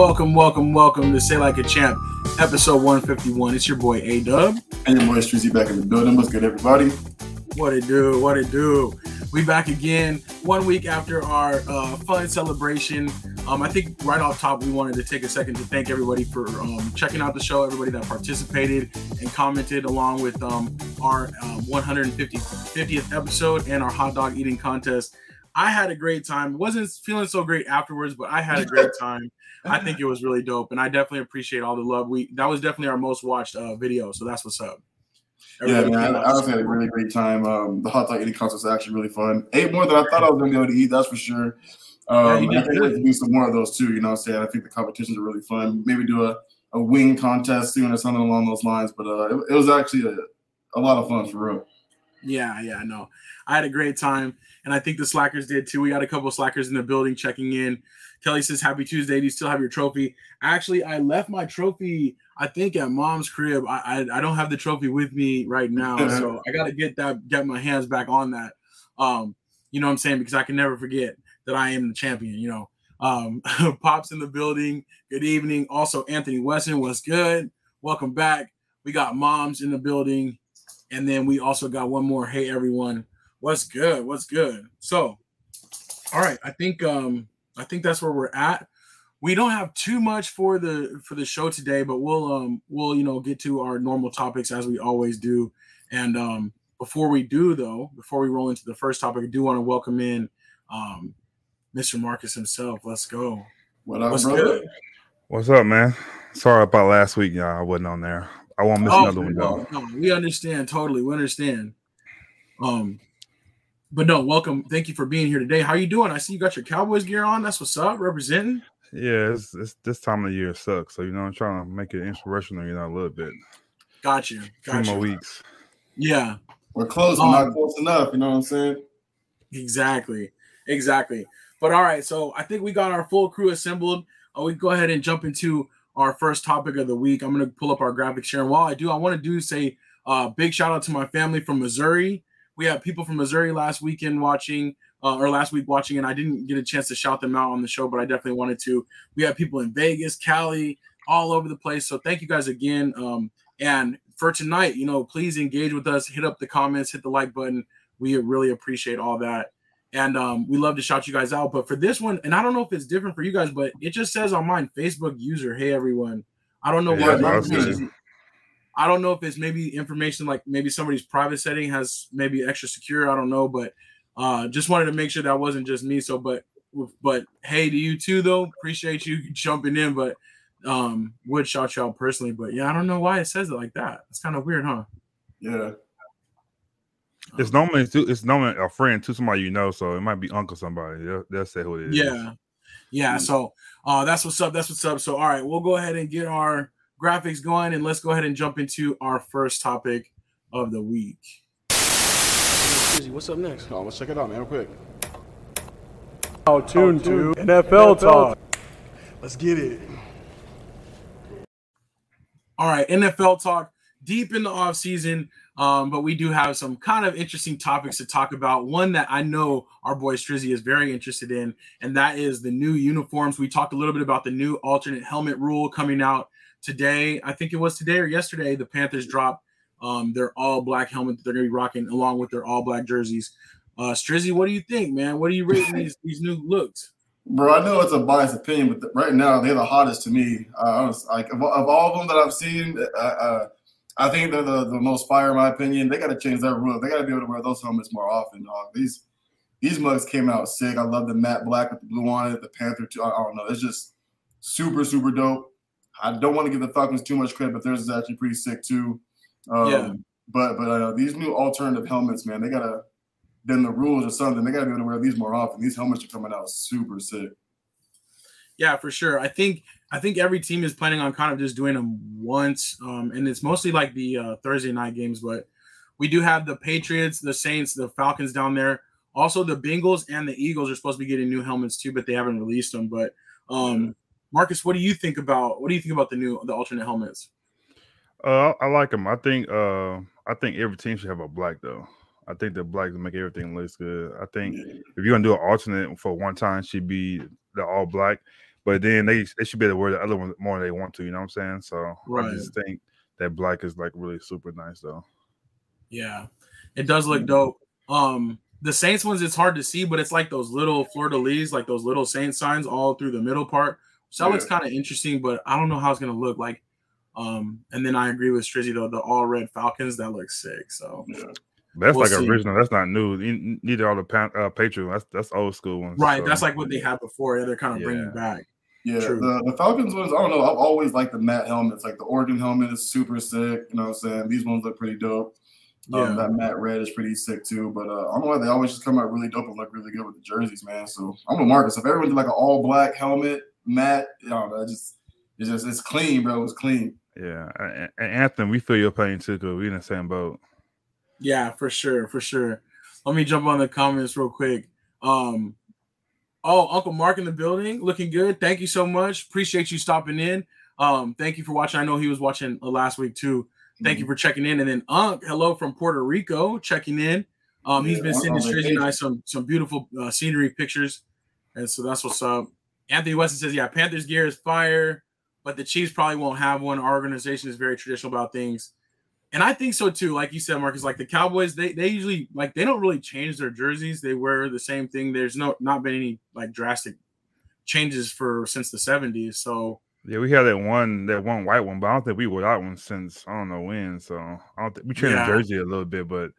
Welcome, welcome, welcome to Say Like a Champ, episode 151. It's your boy A Dub. And your boy Strizzy back in the building. What's good, everybody? What it do? What it do? We back again one week after our uh, fun celebration. Um, I think right off top, we wanted to take a second to thank everybody for um, checking out the show, everybody that participated and commented along with um, our um, 150th episode and our hot dog eating contest. I had a great time. Wasn't feeling so great afterwards, but I had a great time. I think it was really dope, and I definitely appreciate all the love. We that was definitely our most watched uh, video, so that's what's up. Everybody yeah, man, I, I also had a really great time. Um, the hot dog eating contest was actually really fun. Ate more than I thought I was going to be able to eat. That's for sure. Um, yeah, I think we can do some more of those too. You know, what I'm saying I think the competitions are really fun. Maybe do a, a wing contest soon or something along those lines. But uh, it, it was actually a, a lot of fun for real. Yeah, yeah, I know. I had a great time, and I think the slackers did too. We got a couple slackers in the building checking in. Kelly says, "Happy Tuesday. Do you still have your trophy?" Actually, I left my trophy. I think at mom's crib. I I, I don't have the trophy with me right now, so I got to get that, get my hands back on that. Um, you know what I'm saying? Because I can never forget that I am the champion. You know, um, pops in the building. Good evening. Also, Anthony Weston was good. Welcome back. We got moms in the building, and then we also got one more. Hey everyone, what's good? What's good? So, all right, I think um I think that's where we're at. We don't have too much for the for the show today, but we'll um we'll you know get to our normal topics as we always do. And um before we do though, before we roll into the first topic, I do want to welcome in um Mr. Marcus himself. Let's go. What up, What's brother? Good? What's up, man? Sorry about last week, y'all. I wasn't on there. I won't miss oh, another one, though. No, we understand totally. We understand. Um, but no, welcome. Thank you for being here today. How you doing? I see you got your Cowboys gear on. That's what's up. Representing. Yeah, it's, it's this time of the year sucks. So you know, I'm trying to make it inspirational. You know, a little bit. Got you. Got Two more weeks. Yeah, we're close. Um, we're not close enough. You know what I'm saying? Exactly. Exactly. But all right, so I think we got our full crew assembled. Uh, we go ahead and jump into our first topic of the week. I'm going to pull up our graphics here, and while I do, I want to do say uh, big shout out to my family from Missouri we had people from Missouri last weekend watching, uh, or last week watching, and I didn't get a chance to shout them out on the show, but I definitely wanted to. We have people in Vegas, Cali, all over the place. So thank you guys again. Um, and for tonight, you know, please engage with us, hit up the comments, hit the like button. We really appreciate all that. And um, we love to shout you guys out. But for this one, and I don't know if it's different for you guys, but it just says on mine, Facebook user, hey everyone. I don't know why. Yeah, I don't know if it's maybe information like maybe somebody's private setting has maybe extra secure. I don't know, but uh, just wanted to make sure that wasn't just me. So, but but hey to you too though. Appreciate you jumping in, but um would shout you out personally. But yeah, I don't know why it says it like that. It's kind of weird, huh? Yeah. It's normally it's normally a friend to somebody you know, so it might be uncle somebody. They'll, they'll say who it is. Yeah, yeah. So uh, that's what's up. That's what's up. So all right, we'll go ahead and get our graphics going, and let's go ahead and jump into our first topic of the week. What's up next? Oh, let's check it out, man, real quick. Oh, tune to NFL, NFL talk. Let's get it. All right, NFL talk deep in the off season, um, but we do have some kind of interesting topics to talk about. One that I know our boy Strizzy is very interested in, and that is the new uniforms. We talked a little bit about the new alternate helmet rule coming out today, I think it was today or yesterday, the Panthers dropped um, their all black helmet that they're going to be rocking along with their all black jerseys. Uh, Strizzy, what do you think, man? What are you rating these, these new looks? Bro, I know it's a biased opinion, but right now they're the hottest to me. Uh, was, like of, of, all of them that I've seen, uh, uh, I think they're the, the most fire in my opinion. They got to change that rule. They got to be able to wear those helmets more often, dog. These these mugs came out sick. I love the matte black with the blue on it, the Panther too. I, I don't know. It's just super super dope. I don't want to give the Falcons too much credit, but theirs is actually pretty sick too. Um, yeah. But but uh, these new alternative helmets, man, they gotta bend the rules or something. They gotta be able to wear these more often. These helmets are coming out super sick. Yeah, for sure. I think I think every team is planning on kind of just doing them once, um, and it's mostly like the uh, Thursday night games. But we do have the Patriots, the Saints, the Falcons down there. Also, the Bengals and the Eagles are supposed to be getting new helmets too, but they haven't released them. But um, Marcus, what do you think about what do you think about the new the alternate helmets? Uh, I like them. I think uh, I think every team should have a black though. I think the black make everything looks good. I think if you're gonna do an alternate for one time, should be the all black. But then they they should be able to wear the other ones more than they want to. You know what I'm saying? So Right. I just think that black is like really super nice though. Yeah, it does look dope. Um, the Saints ones, it's hard to see, but it's like those little de lis, like those little Saint signs all through the middle part. So that looks kind of interesting, but I don't know how it's gonna look like. Um, and then I agree with Strizzy though, the all red Falcons that looks sick. So That's We'll like see. original. That's not new. Neither need all the pan, uh, Patriot. That's that's old school ones. right, so. that's like what they had before. Yeah, they're kind of bringing back. Yeah, True. the, the Falcons ones, I don't know. I've always liked the matte helmets. Like the Oregon helmet is super sick. You know what I'm saying? These ones look pretty dope. Yeah, Um, that matte red is pretty sick too. But uh, I don't know why they always just come out really dope and look really good with the jerseys, man. So I'm with Marcus. If everyone did like an all black helmet, matte, you know, that just it's just it's clean, bro. It's clean. Yeah, and, and Anthony, we feel your pain too, because we in the same boat. yeah, for sure, for sure. Let me jump on the comments real quick. Um, oh, Uncle Mark in the building, looking good. Thank you so much. Appreciate you stopping in. Um, thank you for watching. I know he was watching uh, last week too. Thank Mm-hmm. you for checking in. And then Unc, hello from Puerto Rico, checking in. Um, he's Yeah, been sending on Strizzy and I some some beautiful uh, scenery pictures, and so that's what's up. Anthony Weston says, "Yeah, Panthers gear is fire, but the Chiefs probably won't have one. Our organization is very traditional about things." And I think so too. Like you said, Marcus, like the Cowboys, they they usually like they don't really change their jerseys. They wear the same thing. There's no not been any like drastic changes for since the 70s. So Yeah, we had that one that one white one, but I don't think we wore that one since I don't know when. So I don't think we changed Yeah. the jersey a little bit, but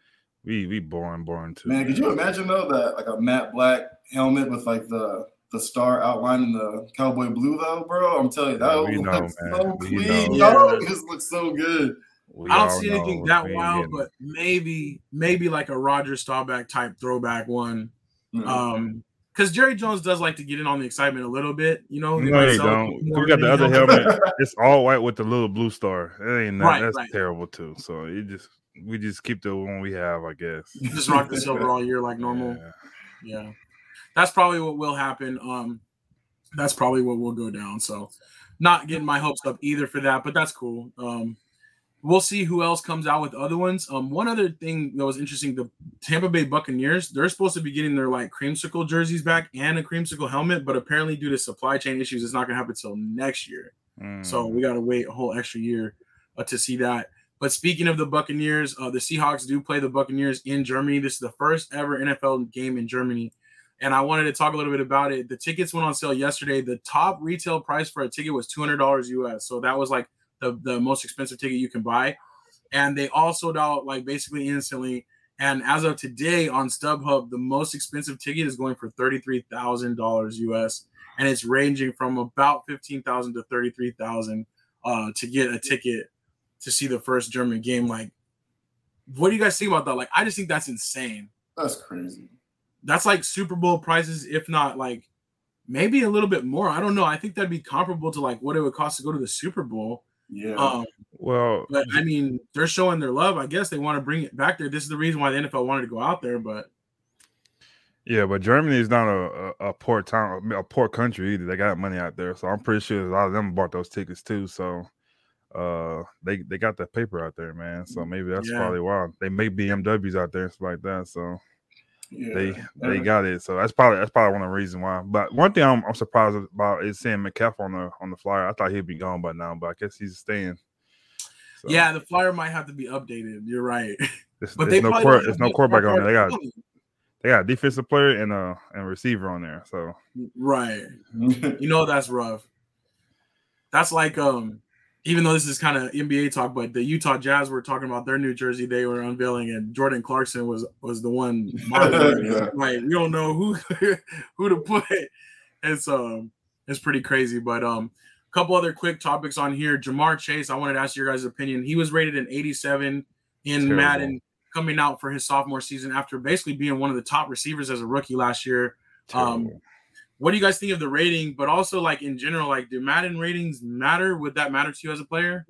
we we boring, boring too. Man, could you imagine though that like a matte black helmet with like the the star outlining the cowboy blue though, bro? I'm telling you, that Yeah, would we look know, so man. We clean, know. yo. It just looks so good. We I don't all see anything know that we wild, but maybe maybe like a Roger Staubach type throwback one. Mm. Um, because Jerry Jones does like to get in on the excitement a little bit, you know. No, might they don't. We got the other helmet. It's all white with the little blue star. It ain't that, Right, that's right. terrible too. So you just we just keep the one we have, I guess. Just rock the silver all year like normal. Yeah. Yeah, that's probably what will happen. Um, that's probably what will go down. So, not getting my hopes up either for that, but that's cool. Um, we'll see who else comes out with other ones. Um, one other thing that was interesting: the Tampa Bay Buccaneers they're supposed to be getting their like creamsicle jerseys back and a creamsicle helmet, but apparently due to supply chain issues, it's not going to happen until next year. So Mm. we got to wait a whole extra year uh, to see that. But speaking of the Buccaneers, uh, the Seahawks do play the Buccaneers in Germany. This is the first ever NFL game in Germany. And I wanted to talk a little bit about it. The tickets went on sale yesterday. The top retail price for a ticket was $200 US. So that was like the, the most expensive ticket you can buy. And they all sold out like basically instantly. And as of today on StubHub, the most expensive ticket is going for $33,000 US. And it's ranging from about 15000 to 33000 uh, to get a ticket to see the first German game. Like, what do you guys think about that? Like, I just think that's insane. That's crazy. That's like Super Bowl prices, if not like maybe a little bit more. I don't know. I think that'd be comparable to like what it would cost to go to the Super Bowl. Yeah. Um, Well, but I mean, they're showing their love. I guess they want to bring it back there. This is the reason why the NFL wanted to go out there. But yeah, but Germany is not a, a, a poor town, a poor country either. They got money out there, so I'm pretty sure a lot of them bought those tickets too. So uh they they got that paper out there, man. So maybe that's Yeah. probably why they make BMWs out there and stuff like that. So yeah. they they Yeah. got it. So that's probably that's probably one of the reasons why. But one thing I'm, I'm surprised about is seeing Metcalf on the on the flyer. I thought he'd be gone by now, but I guess he's staying. So, yeah, the flyer might have to be updated. You're right. there's, But there's they no probably there's no much quarterback on there. They got they got a defensive player and a and receiver on there. So right. You know that's rough. That's like um even though this is kind of NBA talk, but the Utah Jazz were talking about their new jersey they were unveiling, and Jordan Clarkson was was the one. monitoring it. Yeah. Like we don't know who who to put. It's um it's pretty crazy. But um a couple other quick topics on here. Ja'Marr Chase, I wanted to ask your guys' opinion. He was rated an 87 in Terrible. Madden coming out for his sophomore season after basically being one of the top receivers as a rookie last year. Um. What do you guys think of the rating? But also, like in general, like do Madden ratings matter? Would that matter to you as a player?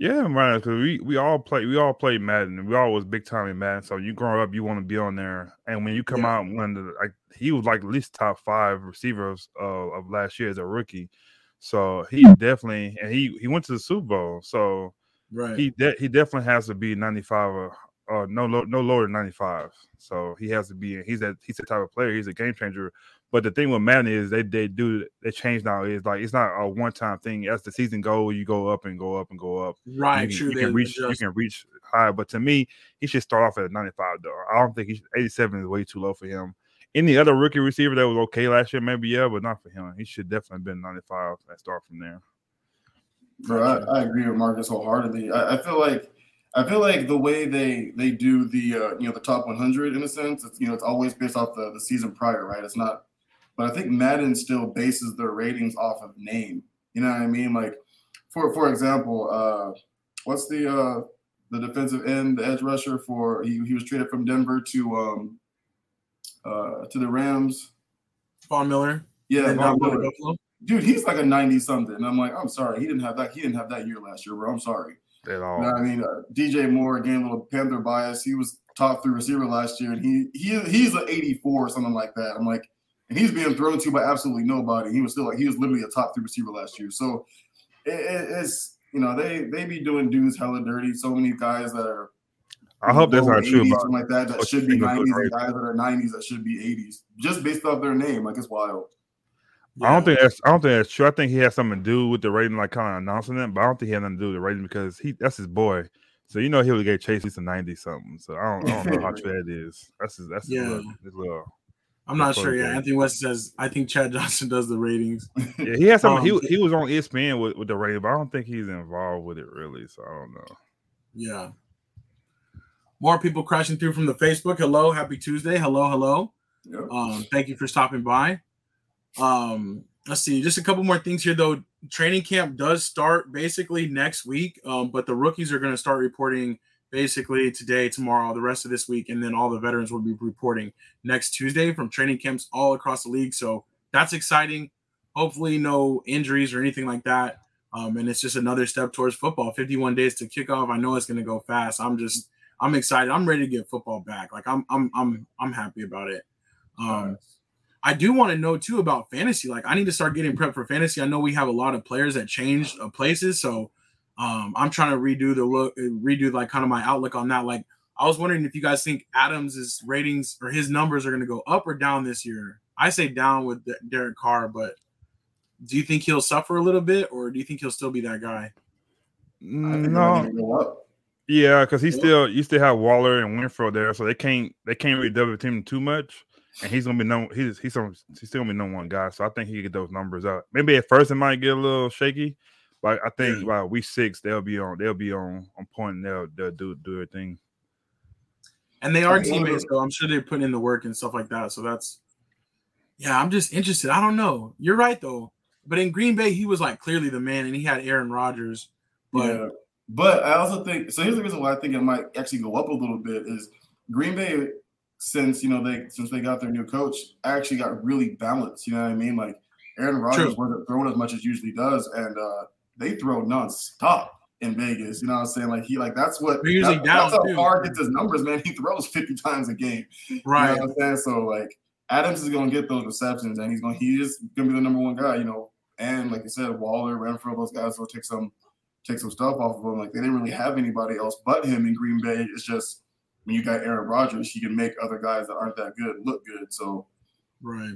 Yeah, right. Because we, we all play we all play Madden. We all was big time in Madden. So you growing up, you want to be on there. And when you come Yeah. out, when the like he was like at least top five receivers uh, of last year as a rookie. So he definitely and he he went to the Super Bowl. So Right. he de- he definitely has to be ninety five or, or no no lower than ninety five. So he has to be. He's that he's the type of player. He's a game changer. But the thing with Madden is they they do they change now. Is like it's not a one time thing. As the season goes, you go up and go up and go up. Right, you, true. You can reach you can reach high. But to me, he should start off at 95 though. I don't think he's 87 is way too low for him. Any other rookie receiver that was okay last year, maybe yeah, but not for him. He should definitely have been 95 and start from there. Bro, I, I agree with Marcus wholeheartedly. I, I feel like I feel like the way they they do the uh, you know the top 100 in a sense, it's you know it's always based off the, the season prior, right? It's not, but I think Madden still bases their ratings off of name. You know what I mean? Like, for for example, uh, what's the uh, the defensive end, the edge rusher for he, he was traded from Denver to um uh to the Rams. Von Miller. Yeah, Von Miller. Buffalo. dude, he's like a 90 something. And I'm like, I'm sorry, he didn't have that. He didn't have that year last year, bro. I'm sorry. At all. You know I mean? Uh, DJ Moore, again, a little Panther bias. He was top three receiver last year, and he he he's an 84 or something like that. I'm like, and he's being thrown to by absolutely nobody. He was still like he was literally a top three receiver last year. So it, it, it's you know they they be doing dudes hella dirty. So many guys that are I hope that's not true. something like that that should be 90s, and guys that are 90s that should be 80s, just based off their name. Like it's wild. I don't think that's I don't think that's true. I think he has something to do with the rating, like kind of announcing it, but I don't think he had nothing to do with the rating because he that's his boy. So you know he would get Chase he's a 90 something. So I don't, I don't know how true that is. That's his that's his little, his little I'm not sure. Yeah. Anthony West says I think Chad Johnson does the ratings. Yeah, he has some. he Um, he was on ESPN with, with the rating, but I don't think he's involved with it really. So I don't know. Yeah. More people crashing through from the Facebook. Hello, happy Tuesday. Hello, hello. Yep. Um, thank you for stopping by. Um, let's see, just a couple more things here though. Training camp does start basically next week, um, but the rookies are going to start reporting basically today, tomorrow, the rest of this week, and then all the veterans will be reporting next Tuesday from training camps all across the league. So that's exciting. Hopefully, no injuries or anything like that. Um, and it's just another step towards football. 51 days to kick off. I know it's going to go fast. I'm just, I'm excited. I'm ready to get football back. Like I'm, I'm, I'm, I'm happy about it. Um, I do want to know too about fantasy. Like I need to start getting prepped for fantasy. I know we have a lot of players that changed uh, places, so um, I'm trying to redo the look, uh, redo like kind of my outlook on that. Like I was wondering if you guys think Adams' ratings or his numbers are going to go up or down this year. I say down with D- Derek Carr, but do you think he'll suffer a little bit, or do you think he'll still be that guy? I think they're No, gonna go up. yeah, because he still you still have Waller and Winfield there, so they can't they can't really double team him too much. And he's gonna be no he's he's he's still gonna be number one guy. So I think he can get those numbers up. Maybe at first it might get a little shaky, but I think by week six they'll be on they'll be on on point and they'll they'll do do their thing. And they are teammates, so I'm sure they're putting in the work and stuff like that. So that's, yeah, I'm just interested. I don't know. You're right though. But in Green Bay, he was like clearly the man, and he had Aaron Rodgers. But yeah. But I also think so. Here's the reason why I think it might actually go up a little bit is Green Bay, since you know they since they got their new coach, actually got really balanced. You know what I mean? Like Aaron Rodgers True. wasn't throwing as much as usually does, and uh they throw nonstop in Vegas. You know what I'm saying? Like he like that's what They're usually that- That's how too. Carr gets his numbers, man. He throws 50 times a game. You right, know what I'm saying? So like Adams is gonna get those receptions and he's gonna he is gonna be the number one guy, you know. And like you said, Waller, Renfrow, those guys will take some take some stuff off of him. Like they didn't really have anybody else but him in Green Bay. It's just when you got Aaron Rodgers, he can make other guys that aren't that good look good. So right.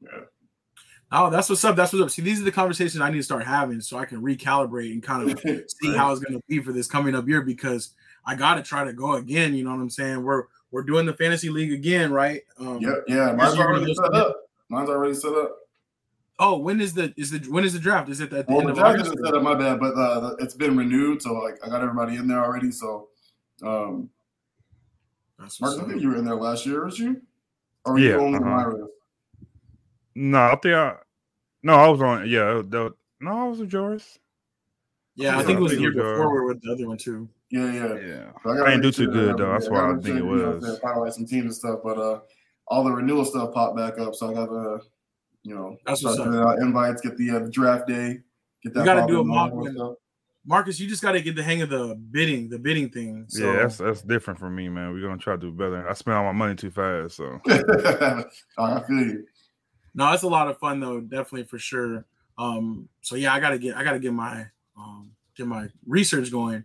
yeah. Oh, that's what's up. That's what's up. See, these are the conversations I need to start having so I can recalibrate and kind of see how it's going to be for this coming up year because I got to try to go again. You know what I'm saying? We're we're doing the fantasy league again, right? Um, Yep, yeah. Mine's already set up. Mine's already set up. Oh, when is the is the when is the draft? Is it at the Well, end the of draft August? isn't set up, my bad, but uh, the- it's been renewed, so like I got everybody in there already. So, um, That's Marcus, I think you were in there last year, was you? Or were you Yeah, only uh-huh. my list? No, I think I no, I was on yeah, the, no, I was with Joris. Yeah, I think it was I the year it was, before we were with the other one too. Yeah, yeah. Yeah. So gotta I didn't do too sure good though. That's why I make think it sure, know, was. to Finalize some teams and stuff, but uh, all the renewal stuff popped back up, so I got to, you know, That's start what's up. out invites, get the uh, draft day, get that. You gotta do a mock that win. stuff. Marcus, you just got to get the hang of the bidding, the bidding thing. So yeah, that's that's different for me, man. We're gonna try to do better. I spent all my money too fast, so I feel you. No, it's a lot of fun though, definitely for sure. Um, so yeah, I gotta get I gotta get my um get my research going.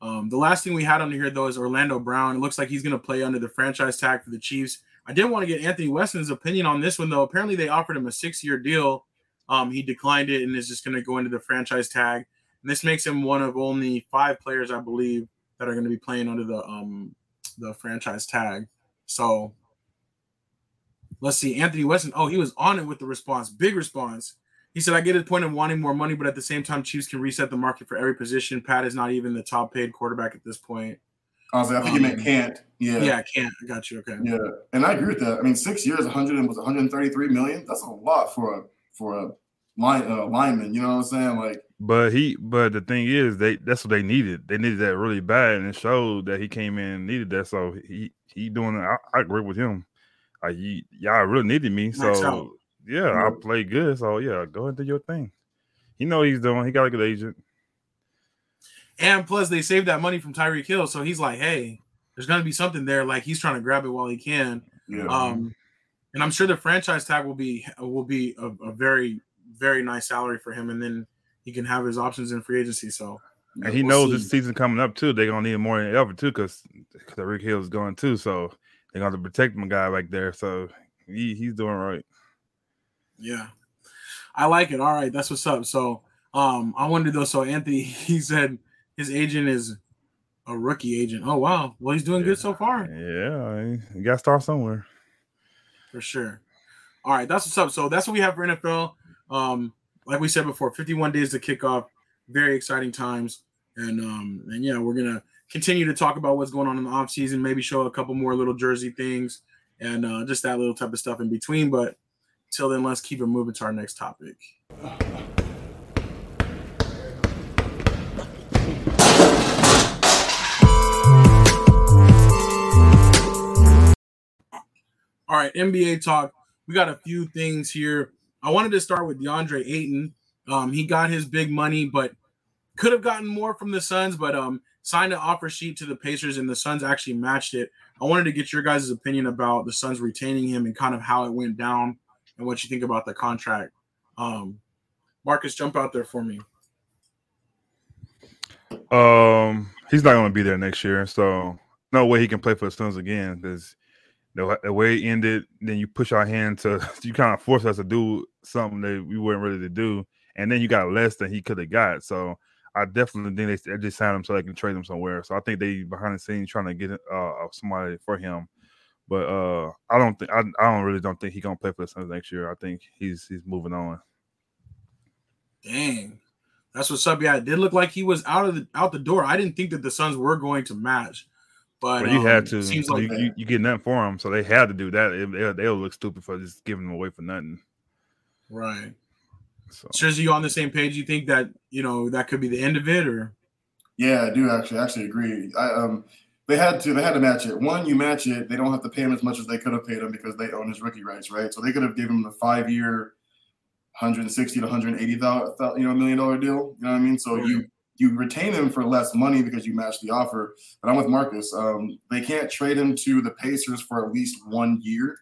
Um, the last thing we had on here though is Orlando Brown. It looks like he's gonna play under the franchise tag for the Chiefs. I did want to get Anthony Weston's opinion on this one though. Apparently, they offered him a six-year deal. Um, he declined it and is just to go into the franchise tag. And this makes him one of only five players, I believe, that are to be playing under the um the franchise tag. So let's see. Anthony Weston. Oh, he was on it with the response. Big response. He said, I get his point of wanting more money, but at the same time, Chiefs can reset the market for every position. Pat is not even the top paid quarterback at this point. Honestly, I think Um, he meant can't. Yeah. Yeah, I can't. I got you. Okay. Yeah, and I agree with that. I mean, six years, 100 and was 133 million. That's a lot for a for a line uh, lineman. You know what I'm saying? Like, But he, but the thing is, they that's what they needed. They needed that really bad, and it showed that he came in and needed that. So he he doing. it. I, I agree with him. Like, you, y'all really needed me. Max out. So yeah, I Yeah. played good. So yeah, go ahead and do your thing. He know what he's doing. He got a good agent. And plus, they saved that money from Tyreek Hill, so he's like, "Hey, there's gonna be something there." Like he's trying to grab it while he can. yeah, Um, and I'm sure the franchise tag will be will be a, a very very nice salary for him, and then he can have his options in free agency. So And he we'll knows see. this season coming up too. They're gonna need more than ever too, because Rick Hill is going too. So they're gonna have to protect my guy back there. So he, he's doing right. yeah, I like it. All right, that's what's up. So um, I wondered though. So Anthony, he said his agent is a rookie agent. Oh wow, well he's doing good so far. Yeah, you got to start somewhere. for sure. All right, that's what's up. So that's what we have for NFL. Um, like we said before, 51 days to kick off. Very exciting times. And um, and yeah, we're gonna continue to talk about what's going on in the off season, maybe show a couple more little jersey things and uh, just that little type of stuff in between. But till then, let's keep it moving to our next topic. All right, NBA talk. We got a few things here. I wanted to start with DeAndre Ayton. Um, he got his big money, but could have gotten more from the Suns, but um, signed an offer sheet to the Pacers, and the Suns actually matched it. I wanted to get your guys' opinion about the Suns retaining him and kind of how it went down and what you think about the contract. Um, Marcus, jump out there for me. Um, he's not going to be there next year, so no way he can play for the Suns again. Because the, the way it ended, then you push our hand to you kind of force us to do something that we weren't ready to do, and then you got less than he could have got. So I definitely think they, they just signed him so they can trade him somewhere. So I think they behind the scenes trying to get uh somebody for him. But uh, I don't think I, I don't really don't think he's gonna play for the Suns next year. I think he's he's moving on. Dang, that's what's up. Yeah, it did look like he was out of the out the door. I didn't think that the Suns were going to match, but But you had um, to. Seems so like you, you, you get nothing for him, so they had to do that. It, they, they'll look stupid for just giving him away for nothing. right. So So, is you on the same page? You think that you know that could be the end of it, or yeah, I do actually actually agree. I um, they had to they had to match it. One, you match it, they don't have to pay him as much as they could have paid him because they own his rookie rights, right? So they could have given him the five year, 160 to 180 thousand you know million dollar deal. You know what I mean? So you you retain him for less money because you match the offer. But I'm with Marcus. Um, they can't trade him to the Pacers for at least one year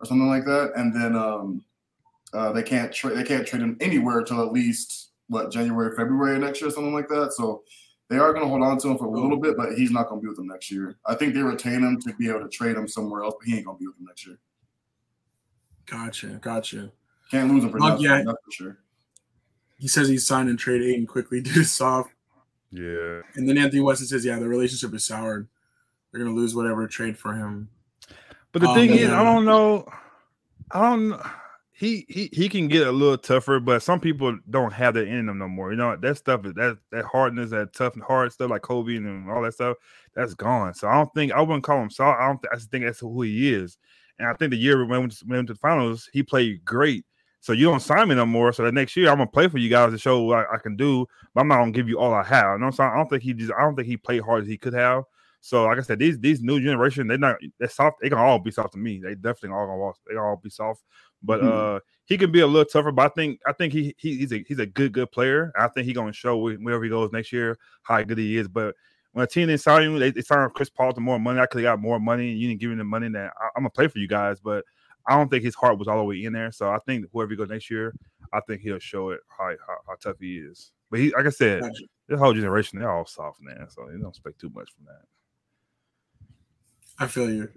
or something like that, and then um, uh, they can't trade they can't trade him anywhere until at least what January February next year something like that. So they are going to hold on to him for a little bit, but he's not going to be with them next year. I think they retain him to be able to trade him somewhere else, but he ain't going to be with them next year. gotcha, gotcha. Can't lose him for Well, nothing. yeah. That's for sure. He says he's signed and trade Ayton quickly due to soft, yeah, and then Anthony Weston says, yeah, the relationship is soured. They're gonna lose whatever trade for him. but the Oh, thing is, man. I don't know. I don't. He he he can get a little tougher, but some people don't have that in them no more. You know that stuff is that that hardness, that tough and hard stuff like Kobe and all that stuff. That's gone. So I don't think I wouldn't call him soft. I don't. I just think that's who he is. And I think the year we went went to the finals, he played great. So you don't sign me no more. So the next year I'm gonna play for you guys to show what I, I can do, but I'm not gonna give you all I have. You know what I'm saying? I don't think he just I don't think he played hard as he could have. So like I said, these these new generation, they're not they're soft, they can all be soft to me. They definitely all gonna they all be soft. But Mhm. uh he can be a little tougher, but I think I think he, he he's a he's a good, good player. I think he's gonna show wherever he goes next year how good he is. But when a team didn't sign him, they, they signed Chris Paul to more money. I could have got more money, and you didn't give him the money that I, I'm gonna play for you guys, but I don't think his heart was all the way in there. So I think whoever he goes next year, I think he'll show it how, how, how tough he is. But he, like I said, Gotcha. this whole generation, they're all soft, man. So you don't expect too much from that. I feel you.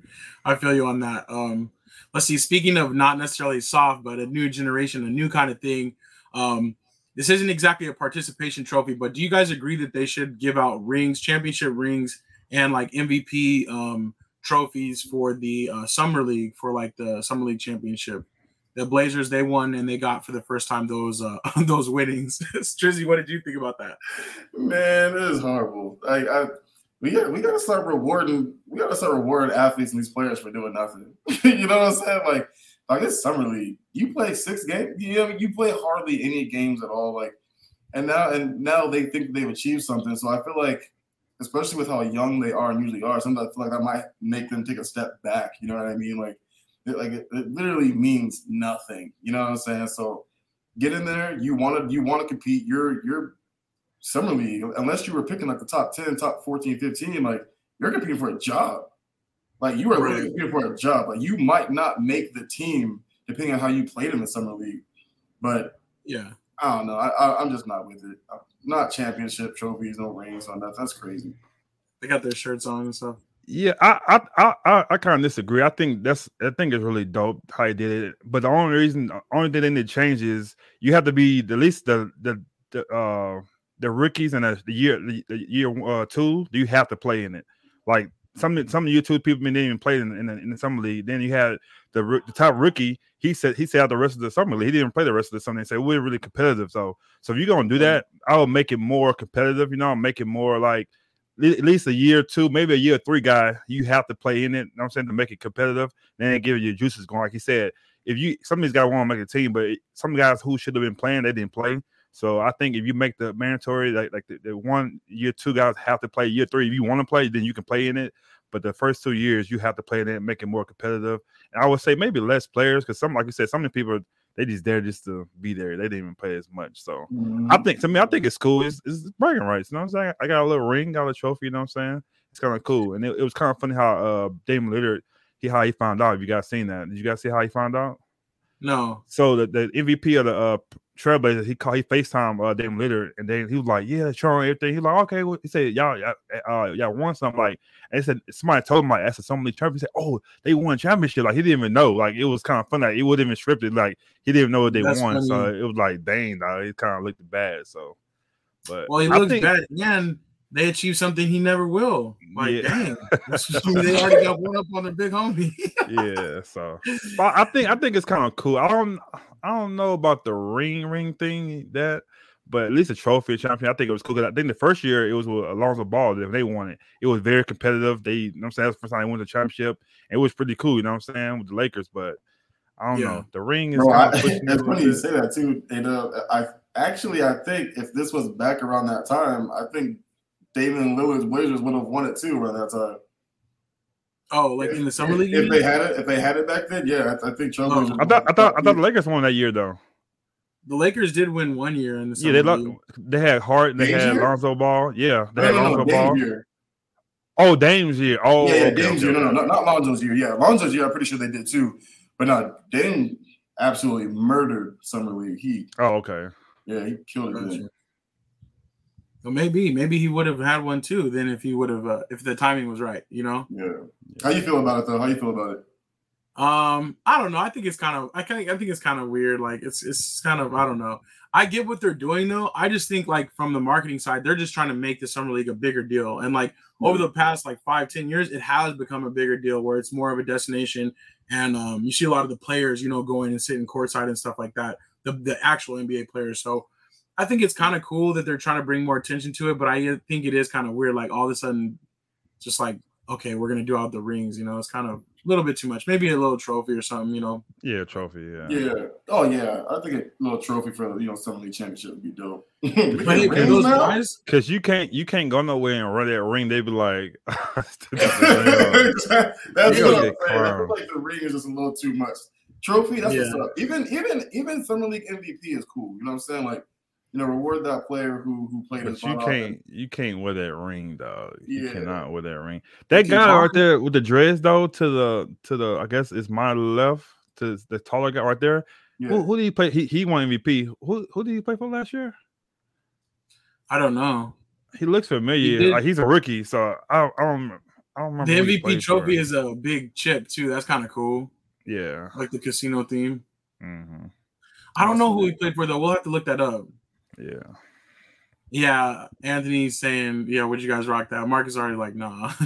I feel you on that. Um, let's see. Speaking of not necessarily soft, but a new generation, a new kind of thing. Um, this isn't exactly a participation trophy, but do you guys agree that they should give out rings, championship rings, and like MVP um, trophies for the uh, summer league for like the summer league championship? The Blazers they won and they got for the first time those uh, those winnings. Strizzy, what did you think about that? Man, it is horrible. Like I, we got we got to start rewarding. We got to start rewarding athletes and these players for doing nothing. you know what I'm saying? Like like it's summer league. You play six games. You know, you play hardly any games at all. Like, and now and now they think they've achieved something. So I feel like, especially with how young they are and usually are, sometimes I feel like that might make them take a step back. You know what I mean? Like, it, like it, it literally means nothing. You know what I'm saying? So get in there. You want to you want to compete. You're you're summer league unless you were picking like the top 10 top 14 15 like you're competing for a job like you are Right. really competing for a job like you might not make the team depending on how you played in the summer league but Yeah. i don't know i, I i'm just not with it I'm not championship trophies no rings on that that's crazy They got their shirts on and stuff. Yeah, I I I I, I kind of disagree. I think that's I think it's really dope how he did it. But the only reason, the only thing they need to change is you have to be the least the the the uh the rookies and the, the year the, year uh two. You have to play in it. Like some some of you two people didn't even play in in the, in the summer league. Then you had the the top rookie. He said he said out the rest of the summer league. He didn't play the rest of the summer. He said we're really competitive. So so if you're gonna do that, I'll make it more competitive. You know, I'll make it more like at least a year two, maybe a year three guy, you have to play in it. You know what I'm saying to make it competitive. Then it give you your juices going. Like he said, if you some of these guys want to make a team, but some guys who should have been playing, they didn't play. So I think if you make the mandatory, like like the, the one year two guys have to play. Year three, if you want to play, then you can play in it. But the first two years, you have to play in it, make it more competitive. And I would say maybe less players because some, like you said, some of the people they just there just to be there. They didn't even play as much. So I think to me, I think it's cool. It's, it's bragging rights. You know what I'm saying? I got a little ring, got a trophy. You know what I'm saying? It's kind of cool. And it, it was kind of funny how uh Damian Lillard he how he found out. If you guys seen that, did you guys see how he found out? No. So the, the MVP of the uh Trailblazers, he called he FaceTime uh Damian Lillard, and then he was like, "Yeah, showing everything." He like, "Okay," well, he said, "Y'all, y'all, uh, y'all won something." Like, and he said somebody told him like, "That's a summer league. He said, "Oh, they won championship." Like he didn't even know. Like it was kind of funny. Like, it wasn't even scripted. Like he didn't even know what they That's won. So it was like, dang, dog, it kind of looked bad. So, but Well, he looks think- bad again. They achieved something he never will. Like, Yeah. dang, they already got one up on the big homie. yeah, so but I think I think it's kind of cool. I don't I don't know about the ring ring thing that, but at least a trophy a champion. I think it was cool. 'cause I think the first year it was with Alonzo Ball. If they won it, it was very competitive. They, you know what I'm saying, that's the first time they won the championship. It was pretty cool. You know what I'm saying with the Lakers, but I don't Yeah. know. The ring is Bro, I, kind of pushing it a it's funny you say that too. And uh, I actually I think if this was back around that time, I think Damian Lillard's Blazers would have won it too around that time. Oh, like in the summer league? If they had it, if they had it back then, yeah, I, I think Trailblazers. Oh. I thought I thought I thought the Lakers won that year though. the Lakers did win one year in the summer Yeah, they league. they had Hart, they Dame's had year? Alonzo Ball. Yeah, they No, had no, no, Ball. year. Oh, Dame's year. Oh, yeah, yeah, okay, Dame's okay, year. No, no, okay. not, not Lonzo's year. Yeah, Lonzo's year. I'm pretty sure they did too. But no, Dame absolutely murdered summer league. He, Oh, okay. yeah, he killed it. Well, maybe, maybe he would have had one too. Then, if he would have, uh, if the timing was right, you know. Yeah. How you feel about it though? How you feel about it? Um, I don't know. I think it's kind of, I kind, I think it's kind of weird. Like, it's, it's kind of, I don't know. I get what they're doing though. I just think like from the marketing side, they're just trying to make the summer league a bigger deal. And like over the past like five, ten years, it has become a bigger deal where it's more of a destination. And um, you see a lot of the players, you know, going and sitting courtside and stuff like that. The the actual NBA players. So I think it's kind of cool that they're trying to bring more attention to it. But I uh, think it is kind of weird. Like all of a sudden, just like okay, we're gonna do out the rings. You know, it's kind of a little bit too much. Maybe a little trophy or something. You know. Yeah, trophy. Yeah. Yeah. Oh yeah. I think a little trophy for the you know summer league championship would be dope. But hey, those guys, Cause you can't you can't go nowhere and run that ring. They'd be like, That's what I'm saying. I feel like the ring is just a little too much. Trophy, that's what's Yeah. up. Even even even summer league MVP is cool. You know what I'm saying? Like, you know, reward that player who who played his but you butt off and- can't you can't wear that ring, dog. You Yeah. cannot wear that ring. That Keep guy right there with the dreads though, to the to the I guess it's my left to the taller guy right there. Yeah. Who, who did he play? He he won MVP. Who who did he play for last year? I don't know. He looks familiar. did. like he's a rookie, so I, I don't. I don't remember. The MVP trophy for. is a big chip too. That's kind of cool, yeah. like the casino theme. hmm I don't know who he played for though. We'll have to look that up. Yeah. Yeah, Anthony's saying, yeah, would you guys rock that? Marcus already like, nah.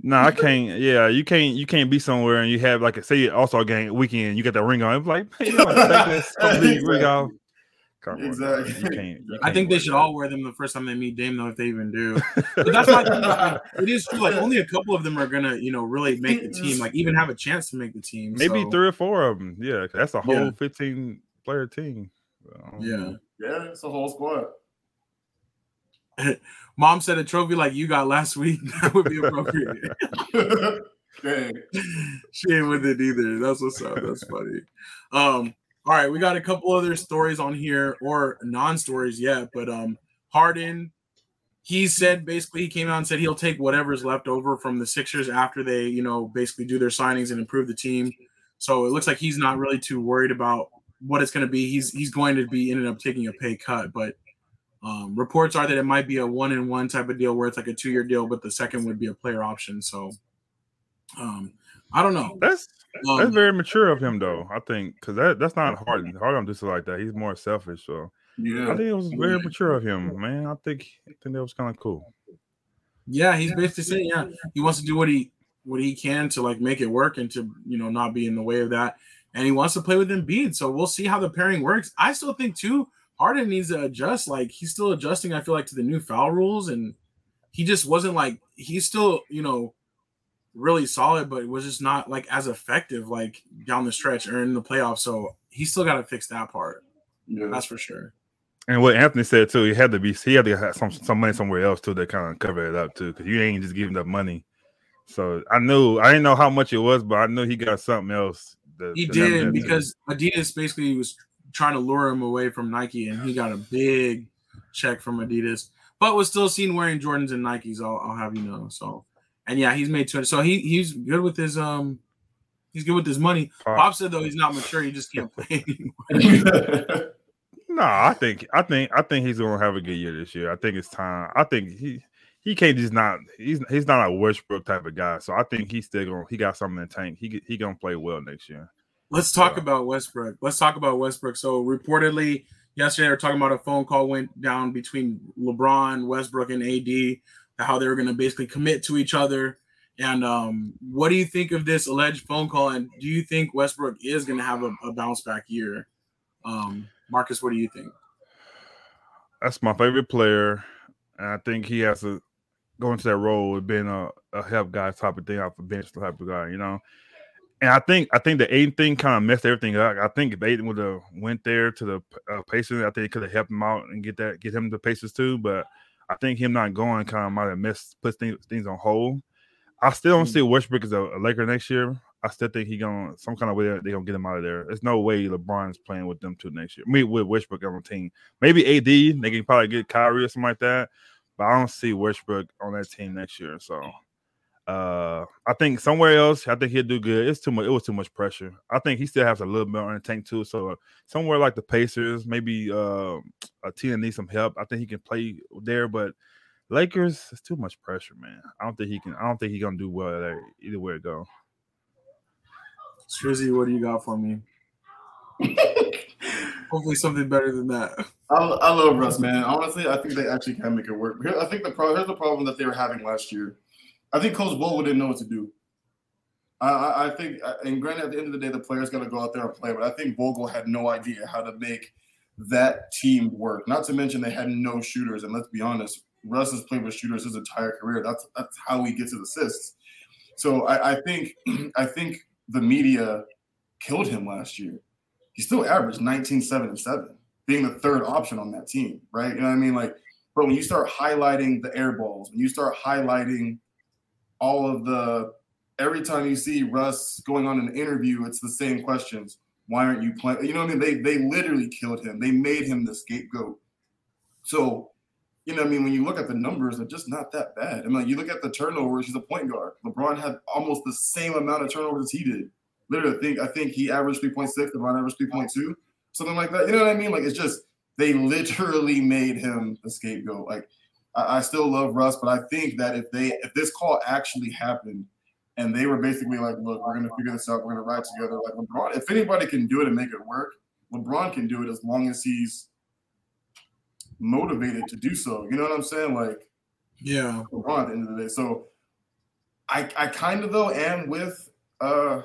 No, I can't. Yeah, you can't. You can't be somewhere and you have like a say All Star game weekend. You got that ring on. It's like, man, you want to take this complete ring off? Come on. Exactly. You can't. you I can't think they should that. all wear them the first time they meet Dame, though, if they even do. But that's my thing. like, it is true. Like only a couple of them are gonna, you know, really make the team. Like even have a chance to make the team. maybe so, three or four of them. Yeah, that's a whole Yeah. fifteen player team. I Yeah. Yeah, it's a whole squad. Mom said a trophy like you got last week. That would be appropriate. Dang. she ain't with it either. That's what's up. That's funny. Um, all right, we got a couple other stories on here, or non-stories yet, but um Harden, he said basically he came out and said he'll take whatever's left over from the Sixers after they, you know, basically do their signings and improve the team. So it looks like he's not really too worried about what it's going to be. He's he's going to be ended up taking a pay cut, but um, reports are that it might be a one in one type of deal where it's like a two year deal, but the second would be a player option. So um, I don't know. That's Um, that's very mature of him, though. I think because that that's not Harden. Harden just like that. He's more selfish. So yeah, I think it was very mature of him, man. I think I think that was kind of cool. Yeah, he's basically saying, yeah, he wants to do what he what he can to like make it work and to you know not be in the way of that. And he wants to play with Embiid. So we'll see how the pairing works. I still think too, Harden needs to adjust. Like he's still adjusting, I feel like, to the new foul rules. And he just wasn't like he's still, you know, really solid, but it was just not like as effective like down the stretch or in the playoffs. So he's still got to fix that part. Yeah. That's for sure. And what Anthony said too, he had to be he had to have some some money somewhere else too that kind of cover it up too, because you ain't just giving up money. So I knew I didn't know how much it was, but I knew he got something else. That- He never did because Adidas basically was trying to lure him away from Nike, and he got a big check from Adidas, but was still seen wearing Jordans and Nikes. I'll, I'll have you know. So, and yeah, he's made two. So he he's good with his um, he's good with his money. Pop. Pop said though he's not mature. He just can't play anymore. No, I think I think I think he's gonna have a good year this year. I think it's time. I think he he can't just not he's he's not a Westbrook type of guy. So I think he's still gonna he got something in the tank. He he gonna play well next year. Let's talk Yeah. about Westbrook. Let's talk about Westbrook. So reportedly yesterday they were talking about a phone call went down between LeBron, Westbrook, and AD, how they were going to basically commit to each other. And um, what do you think of this alleged phone call? And do you think Westbrook is going to have a, a bounce back year? Um, Marcus, what do you think? That's my favorite player, and I think he has to go to that role of being a, a help guy type of thing off the bench type of guy, you know. And I think I think the Ayton thing kind of messed everything up. I think if Ayton would have went there to the uh, Pacers, I think it could have helped him out and get that get him the Pacers too. But I think him not going kind of might have messed put things, things on hold. I still don't Mm. see Westbrook as a, a Laker next year. I still think he gonna some kind of way they gonna get him out of there. There's no way LeBron's playing with them two next year. Me with Westbrook on the team. Maybe AD, they can probably get Kyrie or something like that. But I don't see Westbrook on that team next year. So uh I think somewhere else, I think he'll do good. It's too much, it was too much pressure. I think he still has a little bit on the tank too. So uh, somewhere like the Pacers, maybe uh a team that needs some help. I think he can play there, but Lakers, it's too much pressure, man. I don't think he can. I don't think he's gonna do well there either way it go. Strizzy, what do you got for me? Hopefully something better than that. I, I love Russ, man. Honestly, I think they actually can make it work. I think the here's the problem that they were having last year. I think Coach Vogel didn't know what to do. I, I, I think, uh, and granted, at the end of the day, the players got to go out there and play. But I think Vogel had no idea how to make that team work. Not to mention they had no shooters. And let's be honest, Russ has played with shooters his entire career. That's that's how he gets his assists. So I, I think I think the media killed him last year. He still averaged 19, 7, and 7 being the third option on that team, right? You know what I mean? Like, but when you start highlighting the air balls, when you start highlighting all of the every time you see Russ going on an interview, it's the same questions. Why aren't you playing? You know what I mean? They they literally killed him. They made him the scapegoat. So, you know, I mean, when you look at the numbers, they're just not that bad. I mean, you look at the turnovers. He's a point guard. LeBron had almost the same amount of turnovers as he did. Literally, I think I think he averaged three point six. LeBron averaged three point two, something like that. You know what I mean? Like it's just they literally made him the scapegoat. Like I, I still love Russ, but I think that if they if this call actually happened and they were basically like, look, we're gonna figure this out, we're gonna ride together. Like LeBron, if anybody can do it and make it work, LeBron can do it as long as he's motivated to do so. You know what I'm saying? Like, yeah, LeBron at the end of the day. So I I kind of though am with uh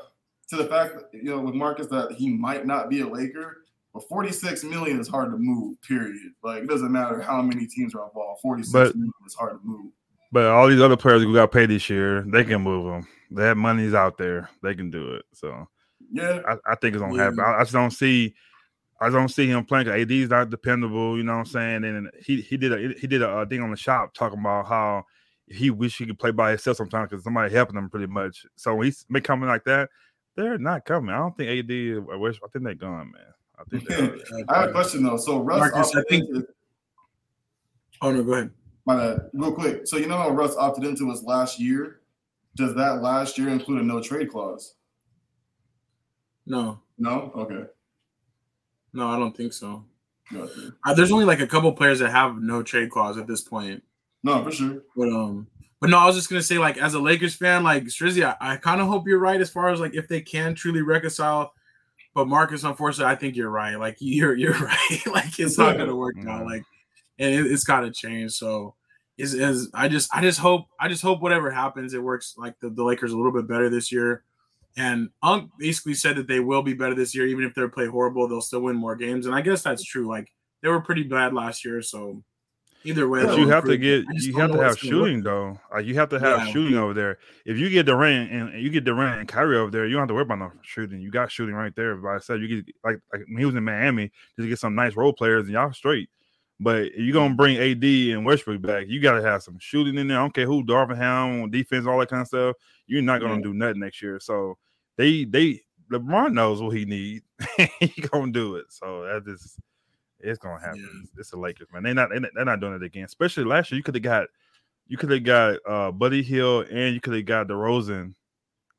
to the fact that you know with Marcus that he might not be a Laker. But 46 million is hard to move, period. Like it doesn't matter how many teams are involved. 46 But- million is hard to move. But all these other players who got paid this year, they can move them. That money's out there. They can do it. So Yeah. I, I think it's gonna Yeah. happen. I, I just don't see. I don't see him playing. AD's not dependable. You know what I'm saying? And he he did a he did a, uh thing on the shop talking about how he wish he could play by himself sometimes because somebody helping him pretty much. So when he's make coming like that, they're not coming. I don't think AD. I wish. I think they're gone, man. I think they're. I have a question though. So Russ, Marcus, I think- into- Oh no, go ahead. my bad. Real quick. So you know how Russ opted into his last year? Does that last year include a no trade clause? No, No. Okay. no, I don't think so. Gotcha. Uh, there's only like a couple players that have no trade clause at this point. No, for sure. But um, but no, I was just gonna say, like, as a Lakers fan, like Strizzy, I, I kind of hope you're right as far as like if they can truly reconcile. But Marcus, unfortunately, I think you're right. Like you're you're right. like it's not gonna work out. Mhm. Like, and it, it's got to change. So, is is I just I just hope I just hope whatever happens, it works. Like the, the Lakers a little bit better this year. And Unk basically said that they will be better this year, even if they play horrible, they'll still win more games. And I guess that's true. Like they were pretty bad last year, so either way, But you have to get you have to have look shooting though. Like you have to have Yeah. shooting over there. If you get Durant and you get Durant and Kyrie over there, you don't have to worry about no shooting. You got shooting right there. But I said you get like like when he was in Miami, just get some nice role players and y'all straight. But if you're gonna bring AD and Westbrook back, you gotta have some shooting in there. I don't care who Darvin Ham, defense, all that kind of stuff. You're not gonna Yeah. do nothing next year. So they they LeBron knows what he needs. he gonna do it. So that is it's gonna happen. Yeah. It's, the Lakers, man. They're not- they're not doing it again. Especially last year, you could have got you could have got uh Buddy Hield and you could have got DeRozan.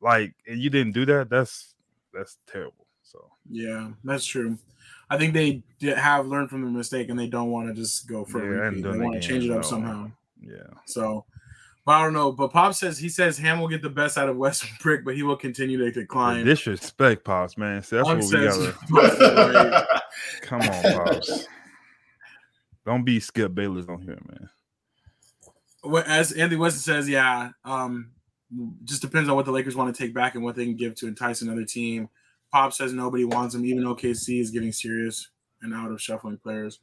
Like, and you didn't do that. That's that's terrible. So Yeah, that's true. I think they did have learned from the mistake and they don't want to just go for Yeah, repeat. They want to change it up no. somehow. yeah. So, but I don't know. But Pop says he says Ham will get the best out of Westbrook, but he will continue to decline. disrespect, pops, man. That's Pop what we says- gotta. Come on, pops. Don't be Skip Bayless on here, man. What- as Anthony Weston says, yeah, um, just depends on what the Lakers want to take back and what they can give to entice another team. Pop says nobody wants him, even OKC is getting serious and out of shuffling players.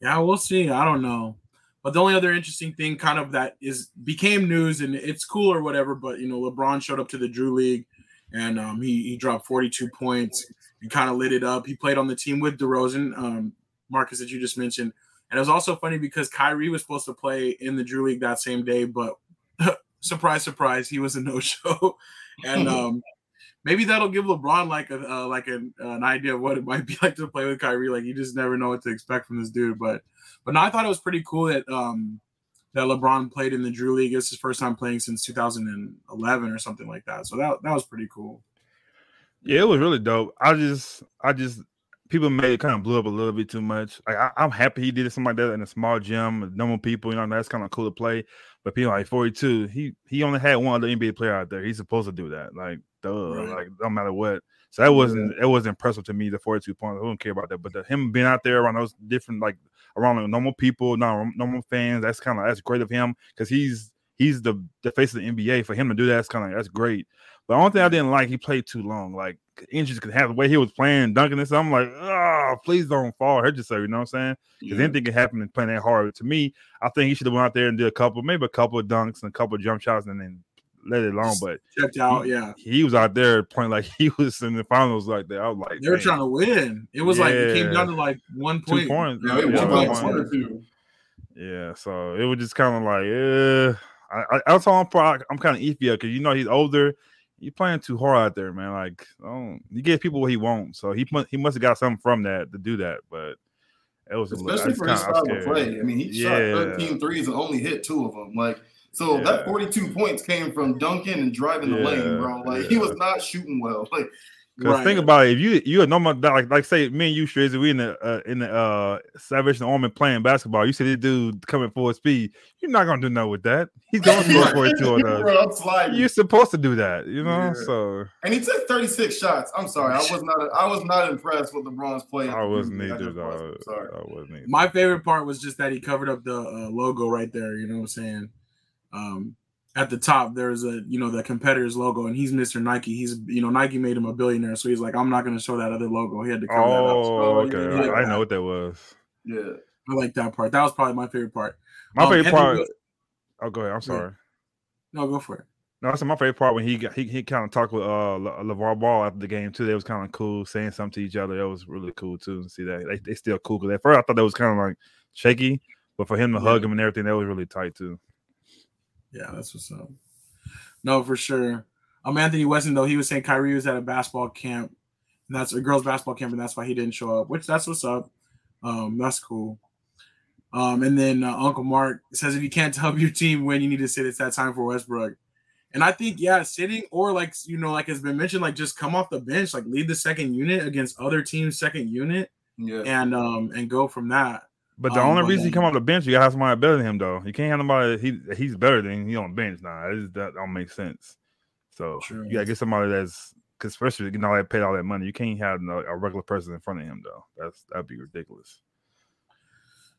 Yeah, we'll see. I don't know. But the only other interesting thing, kind of that is became news and it's cool or whatever. But you know, LeBron showed up to the Drew League and um, he he dropped 42 points and kind of lit it up. He played on the team with DeRozan, um, Marcus that you just mentioned. And it was also funny because Kyrie was supposed to play in the Drew League that same day, but surprise, surprise, he was a no-show. And um, maybe that'll give LeBron like a uh, like an, an idea of what it might be like to play with Kyrie. Like you just never know what to expect from this dude. But but no, I thought it was pretty cool that um that LeBron played in the Drew League. It's his first time playing since 2011 or something like that. So that that was pretty cool. Yeah, it was really dope. I just, I just, people made it kind of blew up a little bit too much. Like, I, I'm happy he did something like that in a small gym, with normal people. You know, that's kind of cool to play. But people like 42, he he only had one other NBA player out there. He's supposed to do that. Like, duh, Right. like no matter what. So that wasn't it wasn't impressive to me. The 42 points, I don't care about that. But the, him being out there around those different, like around the normal people, not normal fans, that's kind of that's great of him because he's he's the the face of the NBA. For him to do that, that's kind of that's great. But the only thing I didn't like, he played too long. Like injuries could have the way he was playing, dunking something. I'm like, oh, please don't fall. Hurt yourself. You know what I'm saying? Because Yeah. anything can happen in playing that hard. To me, I think he should have went out there and did a couple, maybe a couple of dunks and a couple of jump shots, and then let it alone. But Checked out, yeah. he was out there playing like he was in the finals like that. I was like, They were trying to win. It was like it came down to like one Two point. points. Yeah, Yeah, one like point. one or two. Yeah, so it was just kind of like, eh. I, I, that's all I'm probably, I'm kind of iffy because you know he's older. He's playing too hard out there, man. Like, oh, he gives people what he wants, so he must he must have got something from that to do that. But it was a little- Especially for his style of play. I mean, he Yeah. shot 13 threes and only hit two of them. Like, so that 42 points came from dunking and driving the lane, bro. Like, he was not shooting well. Like, Because Right. think about it, if you you a normal like like say me and you Strizzy, we in the uh, in the uh Salvation Army playing basketball. You see this dude coming full speed, you're not gonna do nothing with that. He's gonna score for you on us. Bro, I'm sliding. You're supposed to do that, you know. Yeah. So And he took 36 shots. I'm sorry, I was not. I was not impressed with LeBron's play. I wasn't either. just wasn't. Sorry. I wasn't either. My favorite part was just that he covered up the uh, logo right there. You know what I'm saying? Um, at the top, there's a you know the competitor's logo, and he's Mr. Nike. He's you know Nike made him a billionaire, so he's like, I'm not going to show that other logo. He had to cover that up. Oh, So, okay. yeah. I, I know what that was. Yeah. I like that part. That was probably my favorite part. My Um, favorite part. Wil- Oh, go ahead. I'm sorry. No, go for it. No, that's my favorite part when he got, he he kind of talked with uh Le- LeVar Ball after the game too. That was kind of cool, saying something to each other. That was really cool too. To see that they they still cool. Cause at first I thought that was kind of like shaky, but for him to hug him and everything, that was really tight too. Yeah, that's what's up. No, for sure. Um, Anthony Weston though he was saying Kyrie was at a basketball camp, and that's a girls' basketball camp, and that's why he didn't show up. Which that's what's up. Um, that's cool. Um, and then uh, Uncle Mark says if you can't help your team win, you need to sit. It's that time for Westbrook. And I think yeah, sitting or like you know, like has been mentioned, like just come off the bench, like lead the second unit against other teams' second unit, Yeah. and um and go from that. But the Um, only reason he come off the bench, you gotta have somebody better than him though. You can't have nobody he he's better than he on the bench now. That, that don't make sense. So True. you gotta get somebody that's because especially you know they paid all that money. You can't have no, a regular person in front of him though. That's that'd be ridiculous.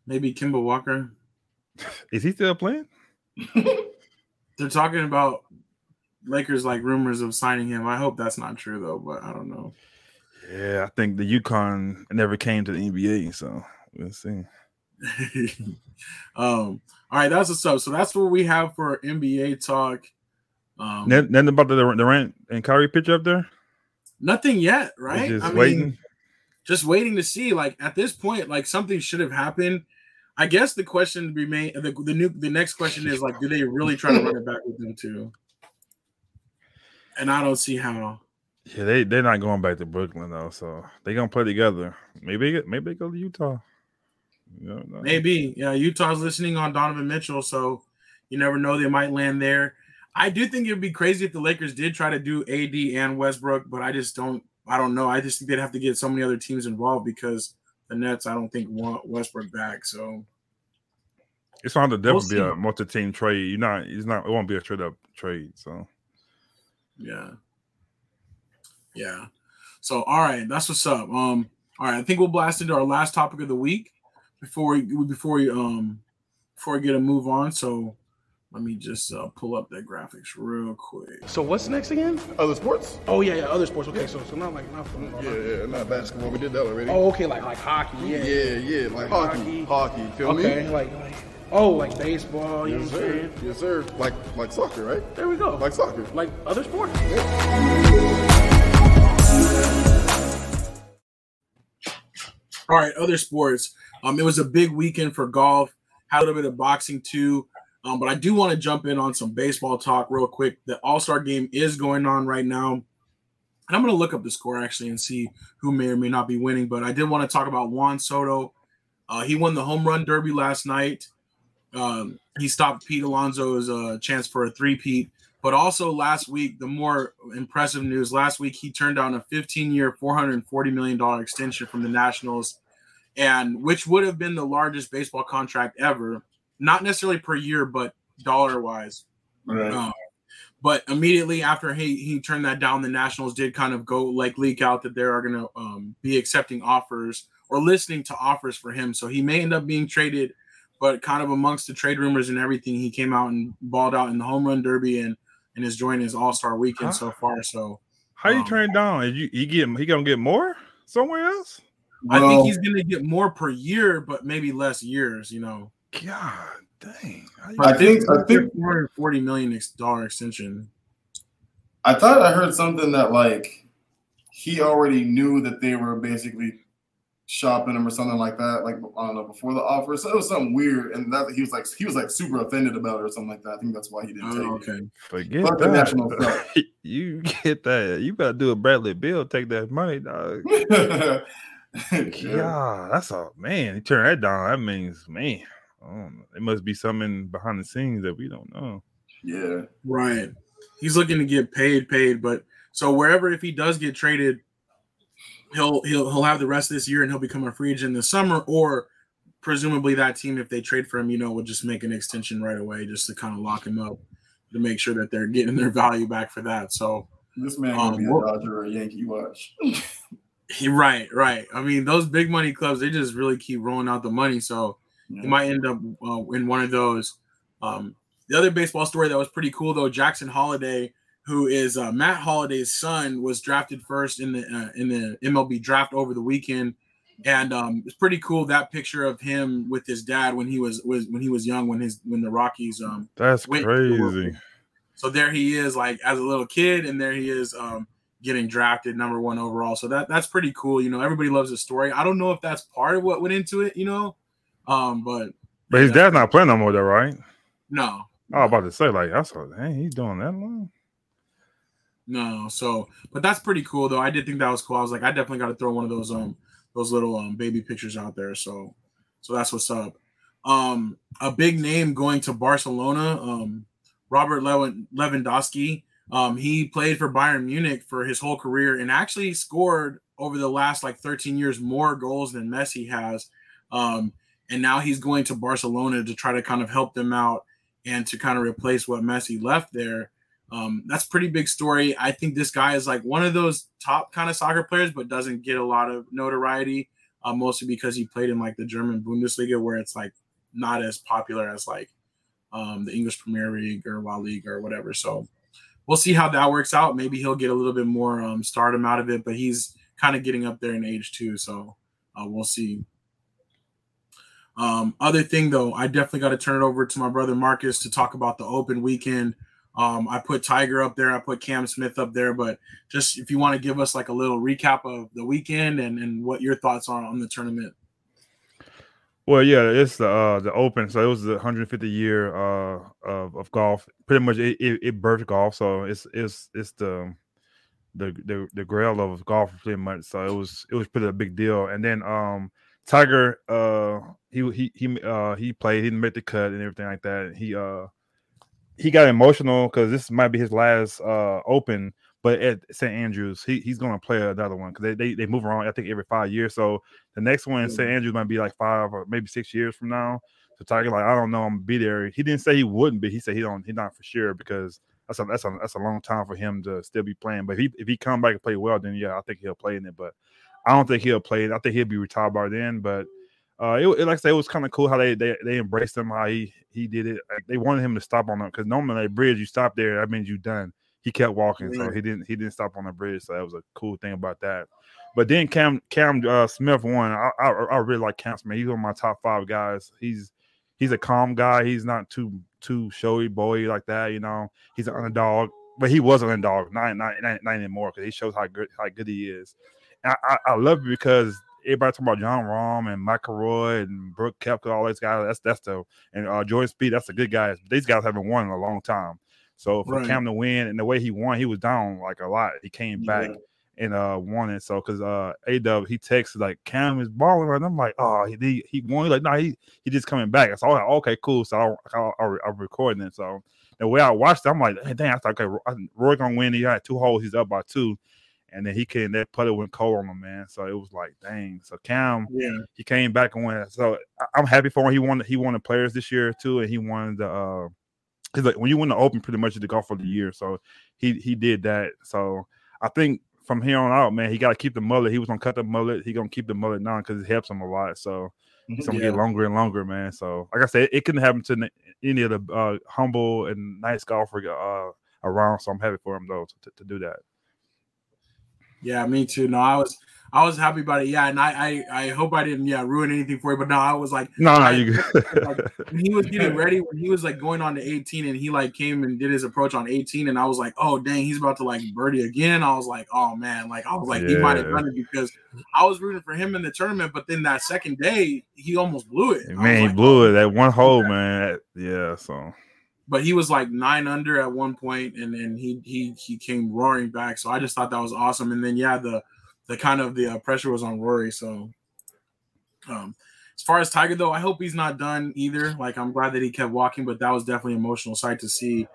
Maybe Kemba Walker. Is he still playing? They're talking about Lakers like rumors of signing him. I hope that's not true though, but I don't know. Yeah, I think the UConn never came to the NBA, so we'll see. um, all right, that's what's up. So that's what we have for NBA talk. Um, Nothing, about the Durant and Kyrie picture up there. nothing yet, We're right? Just I mean, waiting. just waiting to see. Like at this point, like something should have happened. I guess the question remain the, the new the next question is like, do they really try to run it back with them too? And I don't see how. Yeah, they they're not going back to Brooklyn though, so they gonna play together. Maybe maybe they go to Utah. Don't. Maybe. Yeah, Utah's listening on Donovan Mitchell, so you never know they might land there. I do think it would be crazy if the Lakers did try to do AD and Westbrook, but I just don't I don't know. I just think they'd have to get so many other teams involved because the Nets I don't think want Westbrook back. So It's going to definitely We'll be a multi-team trade. You're not. It's not. It won't be a straight up trade. So yeah. Yeah. So all right, that's what's up. Um all right, I think we'll blast into our last topic of the week before we before we um before we get a move on. So let me just uh, pull up that graphics real quick. So what's next again? Other sports? Oh yeah, yeah, other sports. Okay, so so not like not football. Yeah, yeah, not basketball. We did that already. Oh, okay, like like hockey. Yeah. yeah, yeah, like hockey. Hockey. Feel Okay, me? like like oh, like baseball. You Yes, know what I'm sir. saying? Yes, sir. Like like soccer, right? There we go. Like soccer. like other sports. All right, other sports. Um, it was a big weekend for golf. Had a little bit of boxing too. Um, but I do want to jump in on some baseball talk real quick. The All Star game is going on right now, and I'm going to look up the score actually and see who may or may not be winning. But I did want to talk about Juan Soto. Uh, he won the home run derby last night. Um, he stopped Pete Alonso's uh, chance for a three-peat. But also last week, the more impressive news last week, he turned down a 15 year, $440 million extension from the Nationals, and which would have been the largest baseball contract ever, not necessarily per year, but dollar wise. Right. Um, but immediately after he, he turned that down, the Nationals did kind of go like leak out that they are going to um, be accepting offers or listening to offers for him. So he may end up being traded, but kind of amongst the trade rumors and everything, he came out and balled out in the home run derby and and is joining his All Star weekend so far. So how you Um, turn it down? Is you he get he gonna get more somewhere else? I think he's going to get more per year, but maybe less years. You know, God dang! I think I think four hundred forty million dollar extension. I thought I heard something that like he already knew that they were basically shopping him or something like that, like I don't know, before the offer. So it was something weird, and that he was like he was like super offended about it or something like that. I think that's why he didn't Oh, take okay. Forget Fuck the national that. stuff. you get that. You better do a Bradley Beal. Take that money, dog. it. yeah. Yeah, that's a man. He turned that down. That means man. I don't know. It must be something behind the scenes that we don't know. yeah. Right. He's looking to get paid, paid, but so wherever if he does get traded, he'll he'll he'll have the rest of this year and he'll become a free agent in the summer, or presumably that team, if they trade for him, you know, will just make an extension right away just to kind of lock him up to make sure that they're getting their value back for that. So This man gonna Um, be a Dodger or a Yankee. Watch. he right, right. I mean, those big money clubs, they just really keep rolling out the money. So Yeah. he might end up uh, in one of those. Um, the other baseball story that was pretty cool though, Jackson Holliday, who is uh, Matt Holliday's son, was drafted first in the uh, in the MLB draft over the weekend, and um, it's pretty cool that picture of him with his dad when he was was when he was young when his when the Rockies um That's went the crazy. So there he is, like as a little kid, and there he is, um, getting drafted number one overall. So that that's pretty cool. You know, everybody loves the story. I don't know if that's part of what went into it, you know, um, but But his dad's not playing no more, though, right? no, I was about to say, like, I saw, dang, he's doing that long. no. So, but that's pretty cool though. I did think that was cool. I was like, I definitely got to throw one of those um those little um baby pictures out there. So, so that's what's up. Um, a big name going to Barcelona. Um, Robert Lewandowski. Um, he played for Bayern Munich for his whole career and actually scored over the last like 13 years more goals than Messi has. Um, and now he's going to Barcelona to try to kind of help them out and to kind of replace what Messi left there. Um, that's pretty big story. I think this guy is like one of those top kind of soccer players, but doesn't get a lot of notoriety, uh, mostly because he played in like the German Bundesliga, where it's like not as popular as like um, the English Premier League or La Liga or whatever. So we'll see how that works out. Maybe he'll get a little bit more um, stardom out of it, but he's kind of getting up there in age too. So uh, we'll see. Um, other thing though, I definitely got to turn it over to my brother Marcus to talk about the open weekend. Um, I put Tiger up there, I put Cam Smith up there, but just if you want to give us like a little recap of the weekend and, and what your thoughts are on the tournament. Well, yeah, it's the uh, the Open, so it was the 150 year uh, of, of golf. Pretty much, it, it, it birthed golf, so it's it's it's the the the the grail of golf, for pretty much. So it was it was pretty a big deal. And then um, Tiger, uh, he he he uh, he played, he made the cut and everything like that. He uh he got emotional because this might be his last uh Open, but at St Andrews, he he's gonna play another one because they, they they move around. I think every five years, so. The next one in St. Andrews might be like five or maybe six years from now. So Tiger, like, I don't know, I'm gonna be there. He didn't say he wouldn't be. He said he don't. He's not for sure because that's a that's a that's a long time for him to still be playing. But if he if he come back and play well, then yeah, I think he'll play in it. But I don't think he'll play it. I think he'll be retired by then. But uh, it, it like I say, it was kind of cool how they they they embraced him, how he he did it. Like, they wanted him to stop on them because normally that bridge, you stop there, that means you done. He kept walking, so he didn't he didn't stop on the bridge. So that was a cool thing about that. But then Cam Cam uh, Smith won. I, I I really like Cam Smith. He's one of my top five guys. He's he's a calm guy. He's not too too showy boy like that. You know, he's an underdog, but he was an underdog. Not not not, not anymore because he shows how good how good he is. I, I, I love it because everybody talking about Jon Rahm and McIlroy and Brooke Koepka, all these guys. That's that's the and uh, Jordan Spieth. That's the good guys. These guys haven't won in a long time. So for Right. Cam to win and the way he won, he was down like a lot. He came back Yeah. and uh won it. So because uh A Dub he texted like Cam is balling right. And I'm like, oh he he, won. He's like, no, he he just coming back. So I was like, okay, cool. So I I, I'm recording it. So the way I watched it, I'm like, hey, dang, I thought okay, Roy, gonna win. He had two holes. He's up by two, and then he came that putter went cold on him, man. So it was like, dang. So Cam Yeah. he came back and won. So I- I'm happy for him. He won. He won the players this year too, and he won the. uh Cause like when you win the Open, pretty much you're the golf of the year. So he he did that. So I think from here on out, man, he got to keep the mullet. He was gonna cut the mullet. He gonna keep the mullet now because it helps him a lot. So it's gonna Yeah. get longer and longer, man. So like I said, it couldn't happen to any of the uh, humble and nice golfer uh, around. So I'm happy for him though to, to do that. Yeah, me too. No, I was I was happy about it. Yeah, and I I, I hope I didn't yeah ruin anything for you, but no, I was like No, no, I- you. when he was getting ready, when he was like going on to 18 and he like came and did his approach on 18, and I was like, oh dang, he's about to like birdie again. I was like, oh man, like I was like, he might have done it because I was rooting for him in the tournament, but then that second day, he almost blew it. Man, he like, blew oh. it that oh, one hole, man. Yeah, so But he was like nine under at one point, and then he he he came roaring back. So I just thought that was awesome. And then yeah, the the kind of the uh, pressure was on Rory. So um as far as Tiger though, I hope he's not done either. Like I'm glad that he kept walking, but that was definitely an emotional sight to see.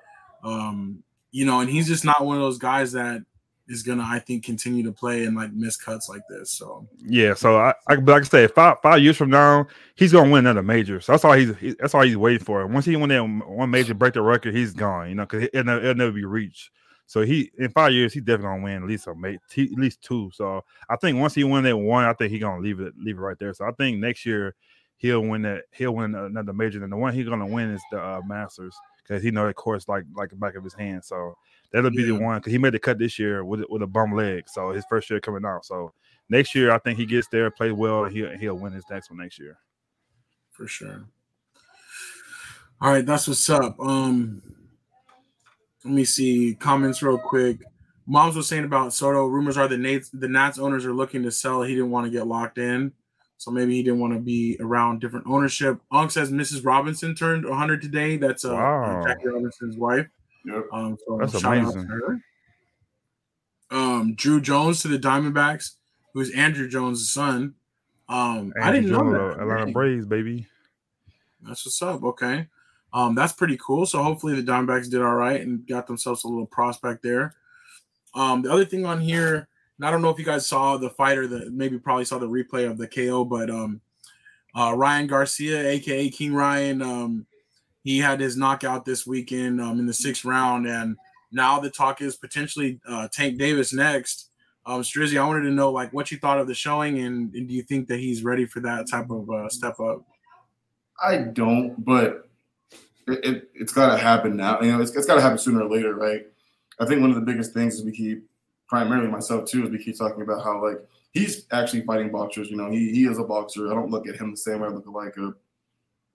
Um, you know, and he's just not one of those guys that is gonna, I think, continue to play and like miss cuts like this. So Yeah, so I, I like I say, five five years from now, he's gonna win another major. So that's all he's he, that's all he's waiting for. Once he win that one major, break the record, he's gone. You know, because it'll, it'll never be reached. So he in five years, he's definitely gonna win at least a ma- t- at least two. So I think once he win that one, I think he's gonna leave it leave it right there. So I think next year he'll win that he'll win another major. And the one he's gonna win is the uh, Masters because he know that course like like the back of his hand. So that'll be the one because he made the cut this year with with a bum leg. So his first year coming out. So next year I think he gets there, plays well, he'll he'll win his next one next year. for sure. All right, that's what's up. Um, let me see comments real quick. Moms was saying about Soto. Rumors are the Nats the Nats owners are looking to sell. He didn't want to get locked in, so maybe he didn't want to be around different ownership. Unk says Mrs. Robinson turned 100 today. That's uh, Wow. Jackie Robinson's wife. Yep. Um, so That's shout out to amazing. her. Um, Druw Jones to the Diamondbacks, who's Andruw Jones' son. Um, I didn't know Jones, that. uh, Atlanta Dang. Braves, baby. That's what's up. Okay. Um, that's pretty cool. So hopefully the Diamondbacks did all right and got themselves a little prospect there. Um, the other thing on here, and I don't know if you guys saw the fighter that maybe probably saw the replay of the KO, but um, uh, Ryan Garcia, aka King Ryan, um, he had his knockout this weekend um, in the sixth round, and now the talk is potentially uh, Tank Davis next. Um, Strizzy, I wanted to know like what you thought of the showing, and, and do you think that he's ready for that type of uh, step up? I don't, but it, it, it's got to happen now. You know, it's, it's got to happen sooner or later, right? I think one of the biggest things is we keep, primarily myself too, is we keep talking about how like he's actually fighting boxers. You know, he he is a boxer. I don't look at him the same way I look at like a,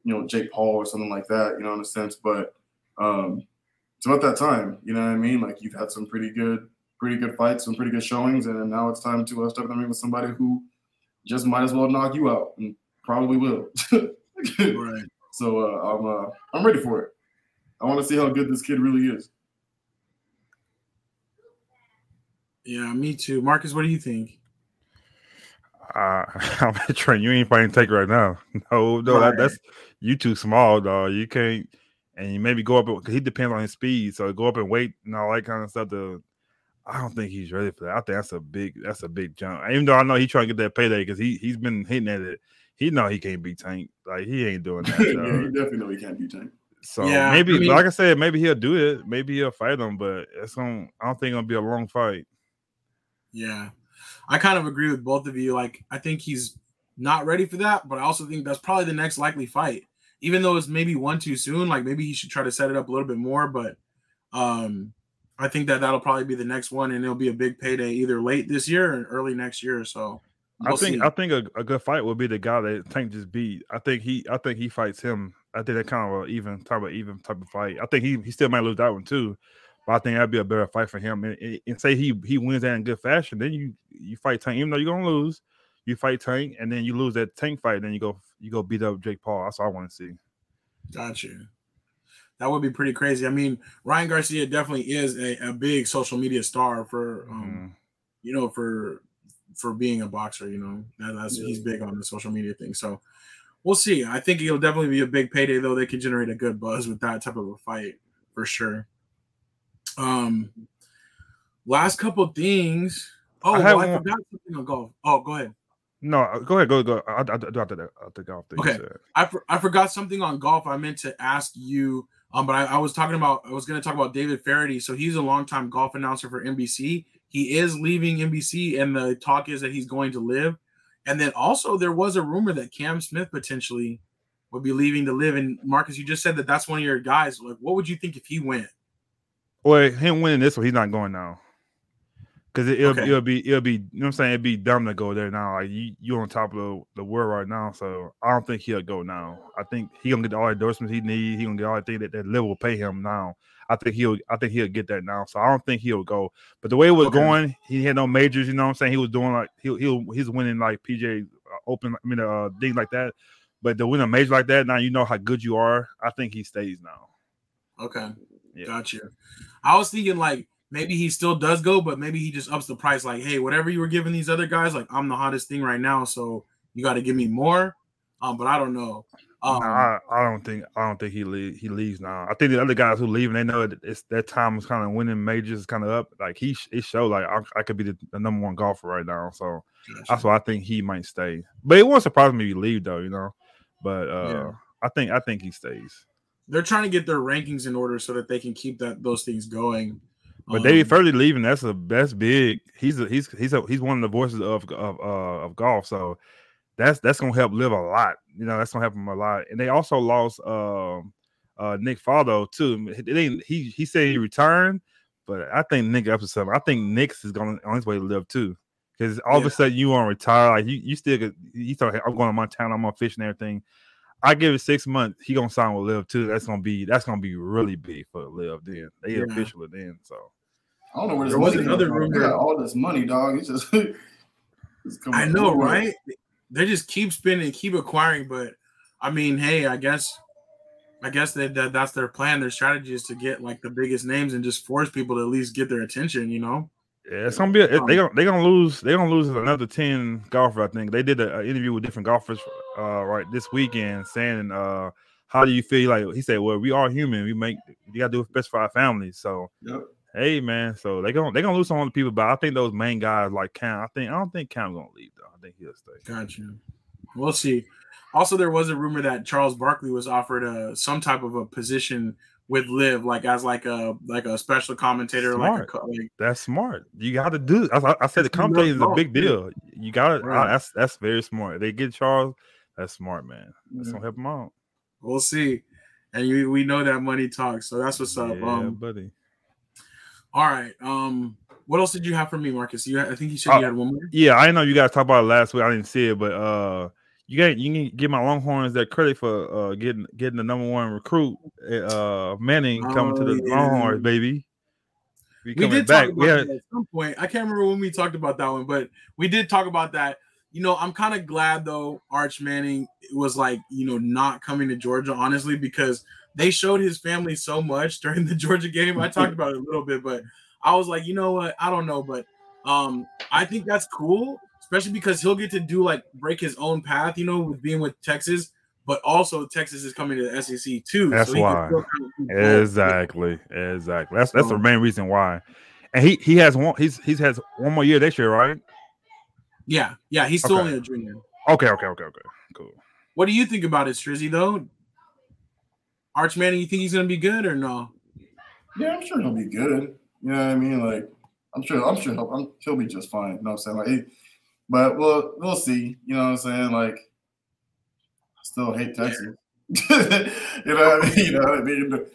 you know, Jake Paul or something like that. You know, in a sense, but um, it's about that time. You know what I mean? Like you've had some pretty good, pretty good fights, some pretty good showings, and now it's time to uh, step in the ring with somebody who just might as well knock you out and probably will. Right. So uh, I'm uh, I'm ready for it. I want to see how good this kid really is. Yeah, me too. Marcus, what do you think? Uh, I'm Trent. You ain't fighting Tank right now. No, no, Right. that, that's you too small, dog. You can't, and you maybe go up because he depends on his speed. So go up and wait and all that kind of stuff. To, I don't think he's ready for that. I think that's a big, that's a big jump. Even though I know he's trying to get that payday because he he's been hitting at it. He know he can't beat Tank. Like he ain't doing that. yeah, dog. you definitely know he can't beat Tank. So Yeah, maybe, I mean- like I said, maybe he'll do it. Maybe he'll fight him, but it's going. I don't think it's gonna be a long fight. Yeah. I kind of agree with both of you. Like, I think he's not ready for that, but I also think that's probably the next likely fight. Even though it's maybe one too soon, like maybe he should try to set it up a little bit more. But um, I think that that'll probably be the next one, and it'll be a big payday either late this year or early next year. So I we'll think see. I think a, a good fight would be the guy that Tank just beat. I think he I think he fights him. I think that kind of even type of even type of fight. I think he he still might lose that one too, but I think that'd be a better fight for him. And, and- and say he he wins that in good fashion, then you you fight Tank, even though you're gonna lose. You fight Tank, and then you lose that Tank fight, then you go you go beat up Jake Paul. That's all I want to see. Got you. That would be pretty crazy. I mean, Ryan Garcia definitely is a, a big social media star for um, Mhm. you know, for for being a boxer, you know, that, that's he's big on the social media thing. So we'll see. I think it'll definitely be a big payday, though. They can generate a good buzz with that type of a fight for sure. Um, last couple things. Oh, I I, well, I one- forgot something on golf. Oh, go ahead. No, go ahead, go go. I, I, I do after that. After golf thing. Okay. I, for, I forgot something on golf. I meant to ask you, um, but I, I was talking about I was going to talk about David Feherty. So he's a longtime golf announcer for NBC. He is leaving NBC, and the talk is that he's going to LIV. And then also there was a rumor that Cam Smith potentially would be leaving to LIV. And Marcus, you just said that that's one of your guys. Like, what would you think if he went? Well, him winning this one, he's not going now. Cause it, will Okay. it'll be it'll be you know what I'm saying it'd be dumb to go there now. Like you you on top of the, the world right now, so I don't think he'll go now. I think he gonna get all the endorsements he need. He gonna get all the things that that LIV will pay him now. I think he'll I think he'll get that now. So I don't think he'll go. But the way it was Okay. going, he had no majors. You know what I'm saying? He was doing like he he he's winning like PJ Open. I mean uh things like that. But to win a major like that, now you know how good you are. I think he stays now. Okay. Yeah. Gotcha. I was thinking like maybe he still does go, but maybe he just ups the price. Like, hey, whatever you were giving these other guys, like I'm the hottest thing right now, so you got to give me more. Um, but I don't know. Um, Nah, I, I don't think I don't think he leave, he leaves now. I think the other guys who leave and they know that it's their time is kind of winning majors is kind of up. Like he it showed like I, I could be the, the number one golfer right now. So that's why I think he might stay. But it won't surprise me if he leave though, you know. But uh Yeah. I think I think he stays. they're trying to get their rankings in order so that they can keep that those things going. But Um, David Feherty leaving, that's a that's big. He's a, he's he's a, he's one of the voices of of uh, of golf. So that's that's gonna help LIV a lot. You know, that's gonna help him a lot. And they also lost um uh Nick Faldo too. It he he said he returned, but I think Nick up to something. I think Nick's is going on his way to LIV too. Because all of a sudden you want to retire, like you, you still could you thought I'm going to Montana, I'm gonna fish and everything. I give it six months, he gonna sign with LIV too. That's gonna be that's gonna be really big for LIV then. They Yeah. official then. So I don't know where this There was money another from. rumor- They got all this money, dog. It's just, it's I know, nowhere. right? They just keep spending, keep acquiring, but I mean, hey, I guess, I guess that, that that's their plan. Their strategy is to get like the biggest names and just force people to at least get their attention. You know? Yeah, it's gonna be. A, Um, they gonna they gonna lose. They gonna lose another ten golfers. I think they did an interview with different golfers uh, right this weekend, saying, uh, "How do you feel?" Like he said, "Well, we are human. We make you gotta do what's best for our families." So, Yep. Hey, man. So they gonna they gonna lose some other people, but I think those main guys like Cam. I think I don't think Cam's gonna leave though. I think he'll stay. Gotcha. We'll see. Also, there was a rumor that Charles Barkley was offered a some type of a position with LIV, like as like a like a special commentator, like a like That's smart. You got to do. I, I- said the commentating is a big deal. You got to. Right. That's that's very smart. They get Charles. That's smart, man. That's Mhm. gonna help him out. we'll see. And you, we know that money talks, so that's what's up. Yeah, um, buddy. All right. Um, what else did you have for me, Marcus? You, had, I think you said Oh, you had one more. Yeah, I know you guys talked about it last week. I didn't see it, but uh, you got you can give my Longhorns that credit for uh getting getting the number one recruit, uh Manning coming to Oh, the yeah. Longhorns, baby. We, We coming did back. talk about had, that at some point. I can't remember when we talked about that one, but we did talk about that. You know, I'm kind of glad though Arch Manning was like, you know, not coming to Georgia, honestly, because they showed his family so much during the Georgia game. I talked about it a little bit, but I was like, you know what? I don't know, but um, I think that's cool, especially because he'll get to do like break his own path, you know, with being with Texas, but also Texas is coming to the SEC too. That's can why. still kind of do both. exactly, exactly. That's that's the main reason why. And he he has one. He's he's has one more year this year, right? Yeah, yeah, he's still Okay. only a junior. Okay, okay, okay, okay. Cool. What do you think about it, Strizzy? Though, Arch Manning, you think he's gonna be good or no? Yeah, I'm sure he'll be good. You know what I mean? Like, I'm sure, I'm sure he'll, I'm, he'll be just fine. You know what I'm saying? Like, he, but we'll we'll see. You know what I'm saying? Like, I still hate Texas. you know what I mean? You know what I mean?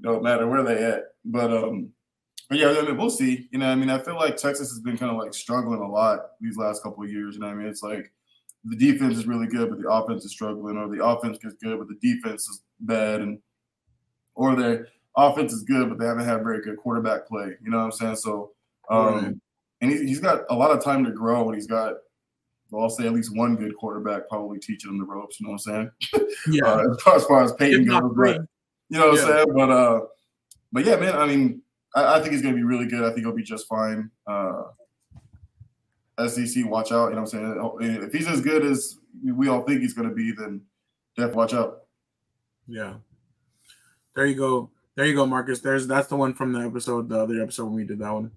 Don't matter where they at. But um, but yeah, I mean, we'll see. You know, what I mean, I feel like Texas has been kind of like struggling a lot these last couple of years. You know what I mean? It's like the defense is really good, but the offense is struggling, or the offense is good, but the defense is bad, and or their offense is good, but they haven't had very good quarterback play. You know what I'm saying? So, um, Right. and he, he's got a lot of time to grow, and he's got, well, I'll say at least one good quarterback probably teaching him the ropes. You know what I'm saying? Yeah, Uh, as, far, as far as Peyton goes, but you know what Yeah. I'm saying? But uh, but yeah, man. I mean, I, I think he's gonna be really good. I think he'll be just fine. Uh, SEC, watch out. You know what I'm saying? If he's as good as we all think he's gonna be, then def watch out. yeah. There you go. There you go, Marcus. There's that's the one from the episode, the other episode when we did that one.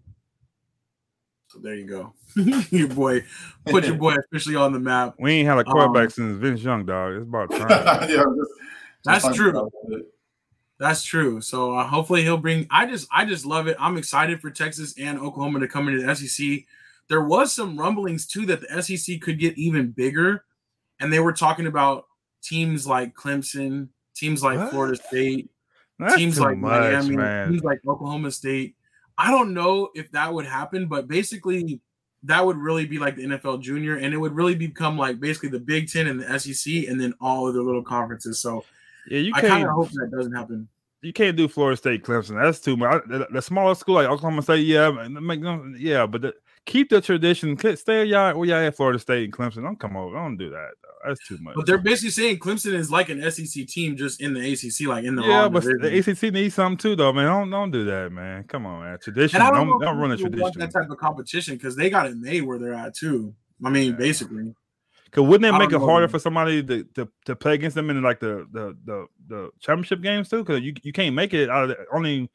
So there you go. your boy, put your boy officially on the map. We ain't had a quarterback Um, since Vince Young, dog. It's about time. yeah, just- just That's talking true. That's true. So uh, hopefully he'll bring. I just, I just love it. I'm excited for Texas and Oklahoma to come into the SEC. There was some rumblings too that the SEC could get even bigger, and they were talking about teams like Clemson, teams like What? Florida State, That's teams like much, Miami, man. teams like Oklahoma State. I don't know if that would happen, but basically that would really be like the NFL junior, and it would really become like basically the Big Ten and the SEC, and then all of the little conferences. So Yeah, you I kind can't. of hope that doesn't happen. you can't do Florida State, Clemson. That's too much. The, the smaller school like Oklahoma State, yeah, man, make them, yeah, but the, keep the tradition. Stay y'all where y'all at Florida State and Clemson. Don't come over. Don't do that. Though. That's too much. But they're basically saying Clemson is like an SEC team, just in the ACC, like in the yeah, but division. the ACC needs something too, though, man. Don't don't do that, man. Come on, man. Tradition. And I don't, Don't don't, run a tradition. that type of competition because they got it made where they're at too. I mean, Yeah. basically, Cause wouldn't it make it know, harder man. for somebody to, to, to play against them in like the the the, the championship games too? Because you, you can't make it out of the, only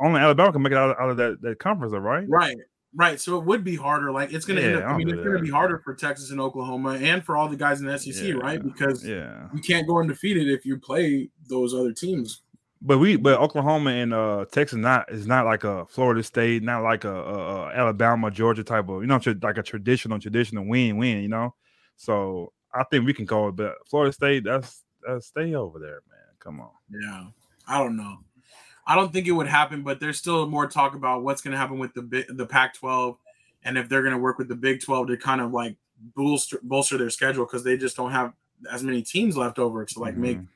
only Alabama can make it out of, out of that, that conference, though, right? Right. Right. So it would be harder. Like it's gonna end up, I mean, it's gonna be harder for Texas and Oklahoma and for all the guys in the SEC, Yeah, right? Because Yeah, you can't go undefeated if you play those other teams. but we but Oklahoma and uh Texas not is not like a Florida State, not like a, a, a Alabama, Georgia type of you know like a traditional traditional win win, you know. So I think we can call it. but Florida State, that's that's stay over there, man. Come on. Yeah. I don't know. I don't think it would happen, but there's still more talk about what's going to happen with the the Pac-12 and if they're going to work with the Big 12 to kind of like bolster bolster their schedule because they just don't have as many teams left over to like make Mhm.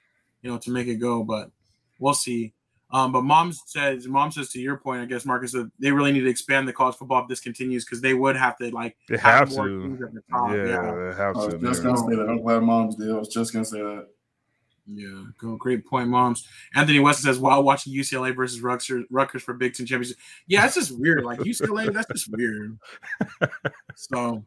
you know to make it go. But we'll see. Um, but mom says, mom says to your point, I guess Marcus, that they really need to expand the college football if this continues because they would have to like They have more to. teams at the top. Yeah, Yeah, they have I was to. just man. gonna say that. I'm glad mom's did. I was just gonna say that. Yeah, great point, moms. Anthony Weston says while watching UCLA versus Rutgers, Rutgers for Big Ten championship. Yeah, it's just weird. Like UCLA, that's just weird. So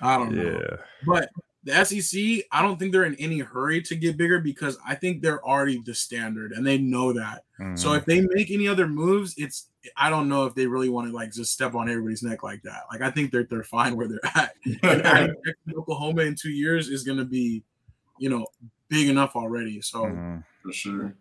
I don't know. Yeah. But the SEC, I don't think they're in any hurry to get bigger because I think they're already the standard and they know that. So Mhm. if they make any other moves, it's I don't know if they really want to like just step on everybody's neck like that. Like I think they're they're fine where they're at. Oklahoma in two years is going to be, you know, big enough already. So Mhm. For sure.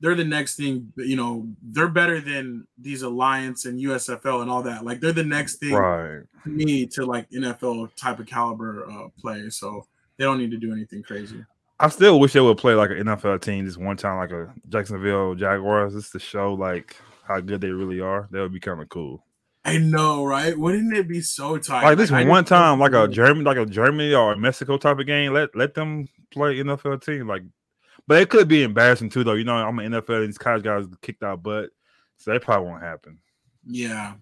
they're the next thing. You know, they're better than these Alliance and USFL and all that. Like they're the next thing Right. to me to like NFL type of caliber uh, play. So they don't need to do anything crazy. I still wish they would play like an NFL team just one time, like a Jacksonville Jaguars, just to show like how good they really are. That would be kind of cool. I know, right? Wouldn't it be so tight? Like this I one time, like a German, like a Germany or a Mexico type of game. Let let them play NFL team. Like, but it could be embarrassing too, though. You know, I'm an NFL. And these college guys kicked out butt, so that probably won't happen. Yeah.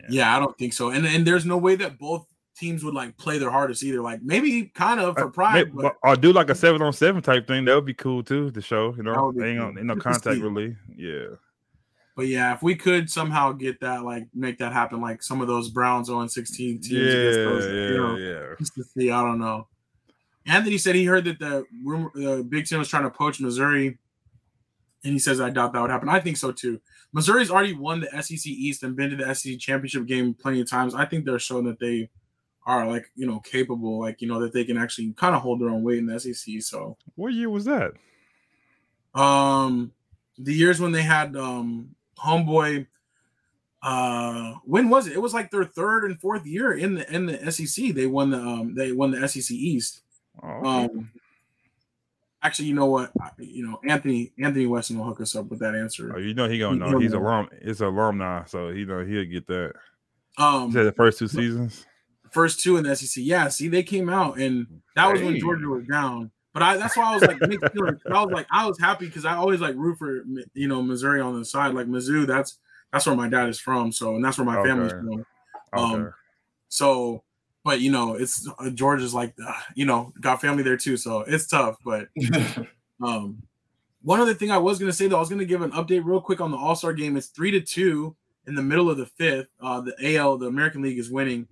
Yeah. yeah, I don't think so. And and there's no way that both teams would like play their hardest either. Like maybe kind of for Uh, pride, may- but or do like a seven on seven type thing. That would be cool too to show. You know, ain't, cool. no, ain't no Just contact really. Yeah. But yeah, if we could somehow get that, like make that happen, like some of those Browns 0 16 teams Yeah, those, yeah, you know, yeah. just to see. I don't know. Anthony said he heard that the rumor, the Big Ten was trying to poach Missouri, and he says I doubt that would happen. I think so too. Missouri's already won the SEC East and been to the SEC championship game plenty of times. I think they're showing that they are like you know capable, like you know that they can actually kind of hold their own weight in the SEC. So, What year was that? um, the years when they had um homeboy. Uh, when was it? It was like their third and fourth year in the in the SEC. They won the um they won the SEC East. Oh, okay. Um, actually, you know what? I- You know, Anthony Anthony Weston will hook us up with that answer. Oh, you know he gonna he- know. He's know. alum. It's alumni, so he know he'll get that. Um, the first two seasons. first two in the SEC. Yeah, see, they came out, and that was when Georgia was down. But I that's why I was like, mixed feelings. I was like, I was happy because I always like root for you know Missouri on the side, like Mizzou. That's that's where my dad is from, so and that's where my family's Okay. from. Okay. Um, So, but you know, it's uh, Georgia's like, uh, you know, got family there too, so it's tough. But Um, one other thing I was going to say though, I was going to give an update real quick on the All Star game. It's three to two in the middle of the fifth. Uh, the AL, the American League, is winning,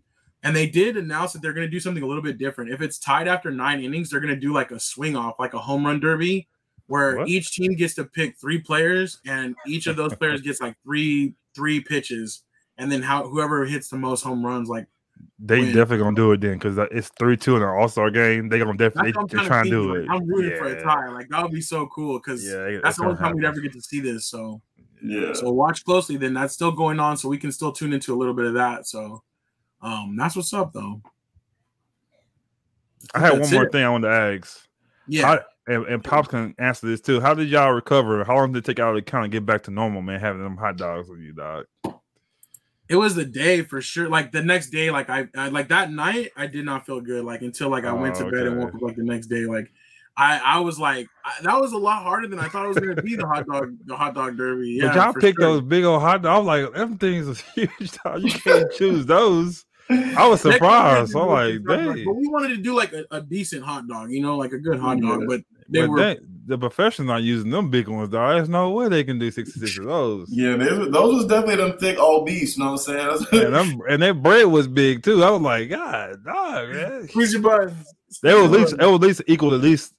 and they did announce that they're going to do something a little bit different. If it's tied after nine innings, they're going to do like a swing off, like a home run derby, where What? each team gets to pick three players, and each of those players gets like three three pitches, and then how whoever hits the most home runs, like they win. definitely gonna do it then because uh, it's three two in an All Star game. They're gonna definitely what I'm they, kind trying to do thinking. it. I'm rooting for a Yeah. tie. Like that would be so cool because Yeah, that's the only gonna time we'd ever get to see this. So. yeah. So watch closely. Then that's still going on, so we can still tune into a little bit of that. So, um, that's what's up, though. I had one more it. thing I wanted to ask. Yeah, How, and, and Pops can answer this too. How did y'all recover? How long did it take y'all to kind of get back to normal, man? Having them hot dogs with you, dog. it was the day for sure. Like the next day, like I, I like that night, I did not feel good. Like until like I went to Oh, bed and woke up like the next day. Like I, I was like, I, that was a lot harder than I thought it was going to be. The hot dog, the hot dog derby. Yeah, but y'all picked sure. those big old hot dogs. I'm like, them things is huge. Dog. You can't choose those. I was Next time we had surprised. to I'm like, these hot dogs, dang. But we wanted to do like a, a decent hot dog, you know, like a good hot dog. But They but were- they, the professionals not using them big ones, dog. There's no way they can do 66 of those. Yeah, they, those was definitely them thick old beasts. You know what I'm saying? And, them, and their bread was big too. I was like, God, dog, man. Squeeze your buttons. They were at least, they were at least equal to at least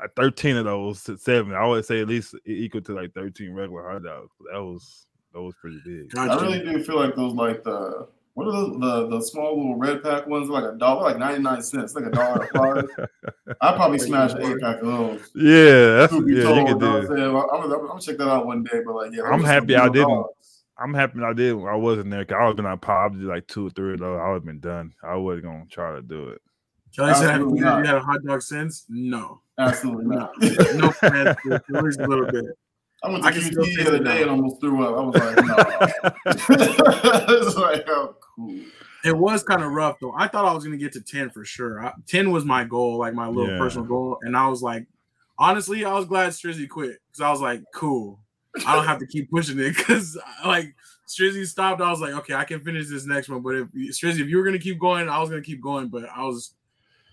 Uh, 13 of those to seven. I would say at least equal to like 13 regular hot dogs. That was that was pretty big. I really do feel like those like the what are those the, the small little red pack ones like a dollar like 99 cents like a dollar a five. I probably smash an eight pack of those. Yeah, that's yeah, told, you can do. I'm. I'm, gonna, I'm gonna check that out one day, but like yeah, I'm happy I didn't. dogs. I'm happy I did. I wasn't there. 'cause I was have been like, pop, I did like two or three of those. I would have been done. I wasn't gonna try to do it. Kelly said, "Have you had a hot dog since?" No, Absolutely not. no plans. At least a little bit. I went to can QT the other it day and almost threw up. I was like, no. it's like, oh, cool. It was kind of rough though. I thought I was gonna get to ten for sure. I, ten was my goal, like my little Yeah. personal goal, and I was like, honestly, I was glad Strizzy quit because I was like, cool. I don't have to keep pushing it because like Strizzy stopped. I was like, okay, I can finish this next one. But if Strizzy, if you were gonna keep going, I was gonna keep going. But I was,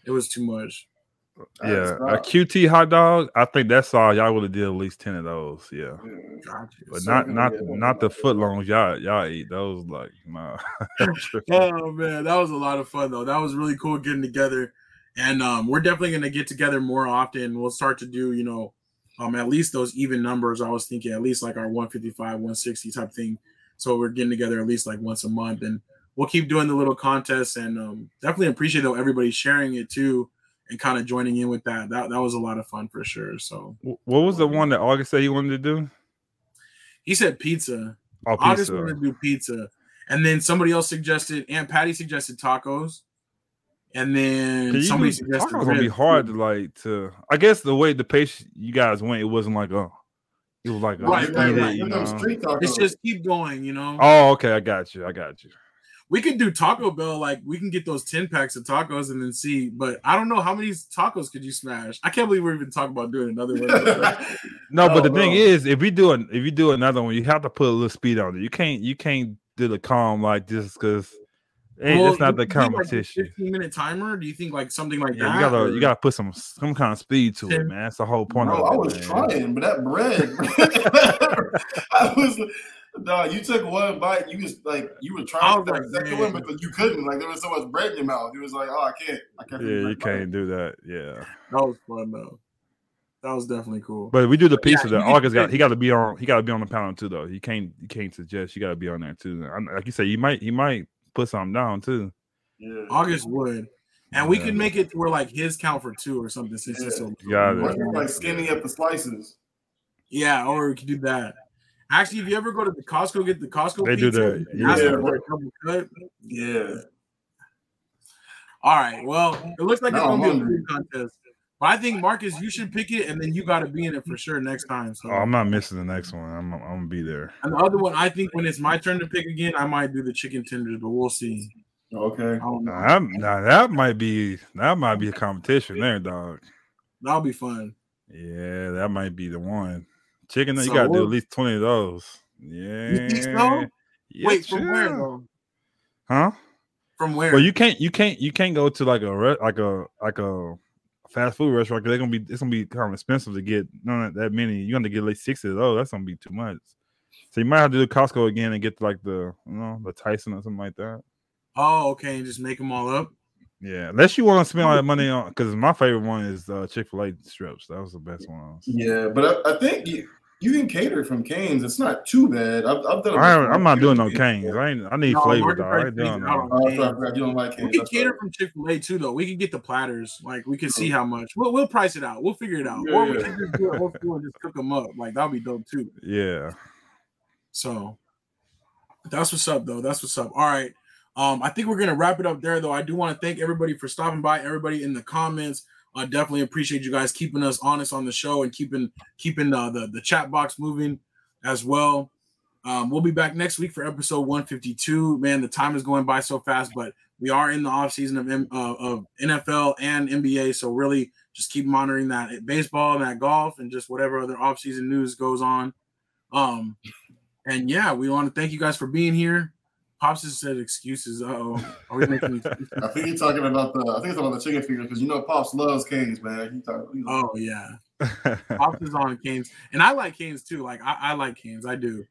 it was too much. Yeah, a. QT hot dog. I think that's all y'all would have did at least ten of those. Yeah, Gotcha. but not not not the footlongs. Y'all y'all eat those like nah. Oh man, that was a lot of fun though. That was really cool getting together, and um, we're definitely gonna get together more often. We'll start to do, you know, um, at least those even numbers. I was thinking at least like our 155, 160 type thing. So we're getting together at least like once a month, and we'll keep doing the little contests. And um, definitely appreciate though everybody sharing it too, and kind of joining in with that. That that was a lot of fun for sure. So what was the one that August said he wanted to do? he said pizza. Oh, August pizza. wanted to do pizza, and then somebody else suggested. Aunt Patty suggested tacos, and then somebody do- suggested. tacos gonna be hard to like to. I guess the way the pace you guys went, it wasn't like oh It was like a Right, right, it, you know. It's just keep going, you know. Oh, okay, I got you. I got you. We could do Taco Bell, like we can get those ten packs of tacos and then see. But I don't know how many tacos could you smash. I can't believe we're even talking about doing another one. No, but Oh, the thing is, if we do an if you do another one, you have to put a little speed on it. You can't you can't do the calm like this because hey, Well, it's not the think, like, a competition. Fifteen minute timer? Do you think like something like Yeah, that? you gotta or- you gotta put some some kind of speed to it, man. That's the whole point Bro, of it. I was man. trying, but that bread, I was, no, you took one bite, you was like, you were trying to like, the second one, man. but you couldn't. Like, there was so much bread in your mouth. You was like, oh, I can't. I can't. Yeah, you can't do that. Yeah, That was fun though. That was definitely cool. but we do the yeah, pizza. you that August got he got to be on. He got to be on the panel too, though. He can't. You can't suggest. You got to be on there too. I- Like you say, you might. He might put something down too. Yeah. August would, and we Yeah. could make it where like his count for two or something. Since it's so You got it. like skinny up the slices. Yeah, or we could do that. Actually, if you ever go to the Costco, get the Costco. They do that, yeah. for a double cut. Yeah. All right. Well, it looks like it's Now I'm gonna be a hungry. food contest. But I think Marcus, you should pick it, and then you got to be in it for sure next time. So, Oh, I'm not missing the next one. I'm. I'm gonna be there. and the other one, I think when it's my turn to pick again, I might do the chicken tenders, but we'll see. Okay. I. Now, now that might be that might be a competition there, dog. That'll be fun. Yeah, that might be the one. Chicken, So you gotta do at least twenty of those. Yeah. so? Yeah, Wait, from where though? Huh? From where? Well, you can't, you can't, you can't go to like a re- like a like a fast food restaurant. they they're gonna be it's gonna be kind of expensive to get none that many. You're gonna get at least sixty of those. That's gonna be too much. So you might have to do Costco again and get like the you know the Tyson or something like that. oh, okay, and just make them all up. Yeah, unless you want to spend all that money on because my favorite one is uh, Chick Fil A strips. That was the best one. Yeah, but I, I think you, you can cater from Canes. It's not too bad. I've, I've done. it I, before. I'm not doing no Cane's. canes. I ain't. I need No, flavor, Marcus dog. I ain't doing no. out. Oh, I forgot you don't like We can cater from Chick Fil A too, though. We can get the platters. Like we can see how much. We'll we'll price it out. We'll figure it out. Yeah, or we yeah. can just do it old school and just cook them up. Like that'll be dope too. Yeah. So that's what's up, though. That's what's up. All right. Um, I think we're gonna wrap it up there, though. I do want to thank everybody for stopping by. Everybody in the comments. I definitely appreciate you guys keeping us honest on the show and keeping keeping uh, the the chat box moving as well. Um, we'll be back next week for episode 152. Man, the time is going by so fast, but we are in the off season of M- uh, of NFL and NBA, so really just keep monitoring that baseball and that golf and just whatever other off season news goes on. Um, and yeah, we want to thank you guys for being here. Pops just said excuses. Uh oh. Are we making excuses? I think you're talking about the. I think it's about the chicken fingers because you know Pops loves Canes, man. He talk, he, Oh yeah. Pops is on Canes. And I like Canes too. Like I, I like Canes. I do.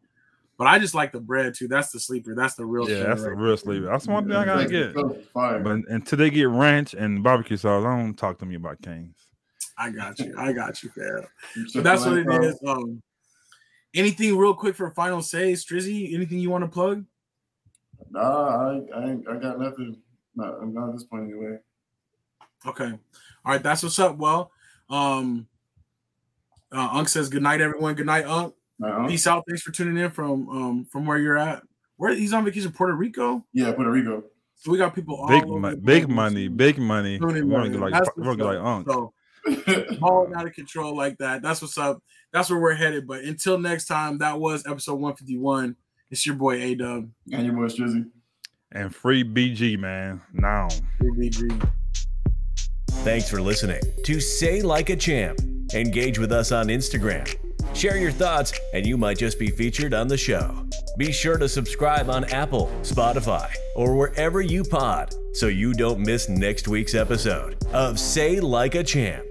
But I just like the bread too. That's the sleeper. That's the real yeah, that's a right real sleeper. That's one thing I gotta get. Fire. But until they get ranch and barbecue sauce, I don't talk to me about Canes. I got you. I got you, fam. So that's what it is. Um, anything real quick for final say, Strizzy? Anything you want to plug? Nah, I, I, ain't, I got nothing. Not, I'm not at this point anyway. Okay. All right, that's what's up. Well, um, uh, Unc says good night, everyone. Good night, Unc. Uh-huh. Peace out. Thanks for tuning in from um from where you're at. Where he's on vacation, Puerto Rico. Yeah, Puerto Rico. So we got people all Big, over mo- big money, listening. big money. We're gonna like That's we're what's like Unc. So balling out of control like that. That's what's up. That's where we're headed. But until next time, that was episode 151. It's your boy A Dub. and your boy Strizzy. And free BG, man. Now. BBG. Thanks for listening to Say Like a Champ. Engage with us on Instagram. Share your thoughts, and you might just be featured on the show. Be sure to subscribe on Apple, Spotify, or wherever you pod so you don't miss next week's episode of Say Like a Champ.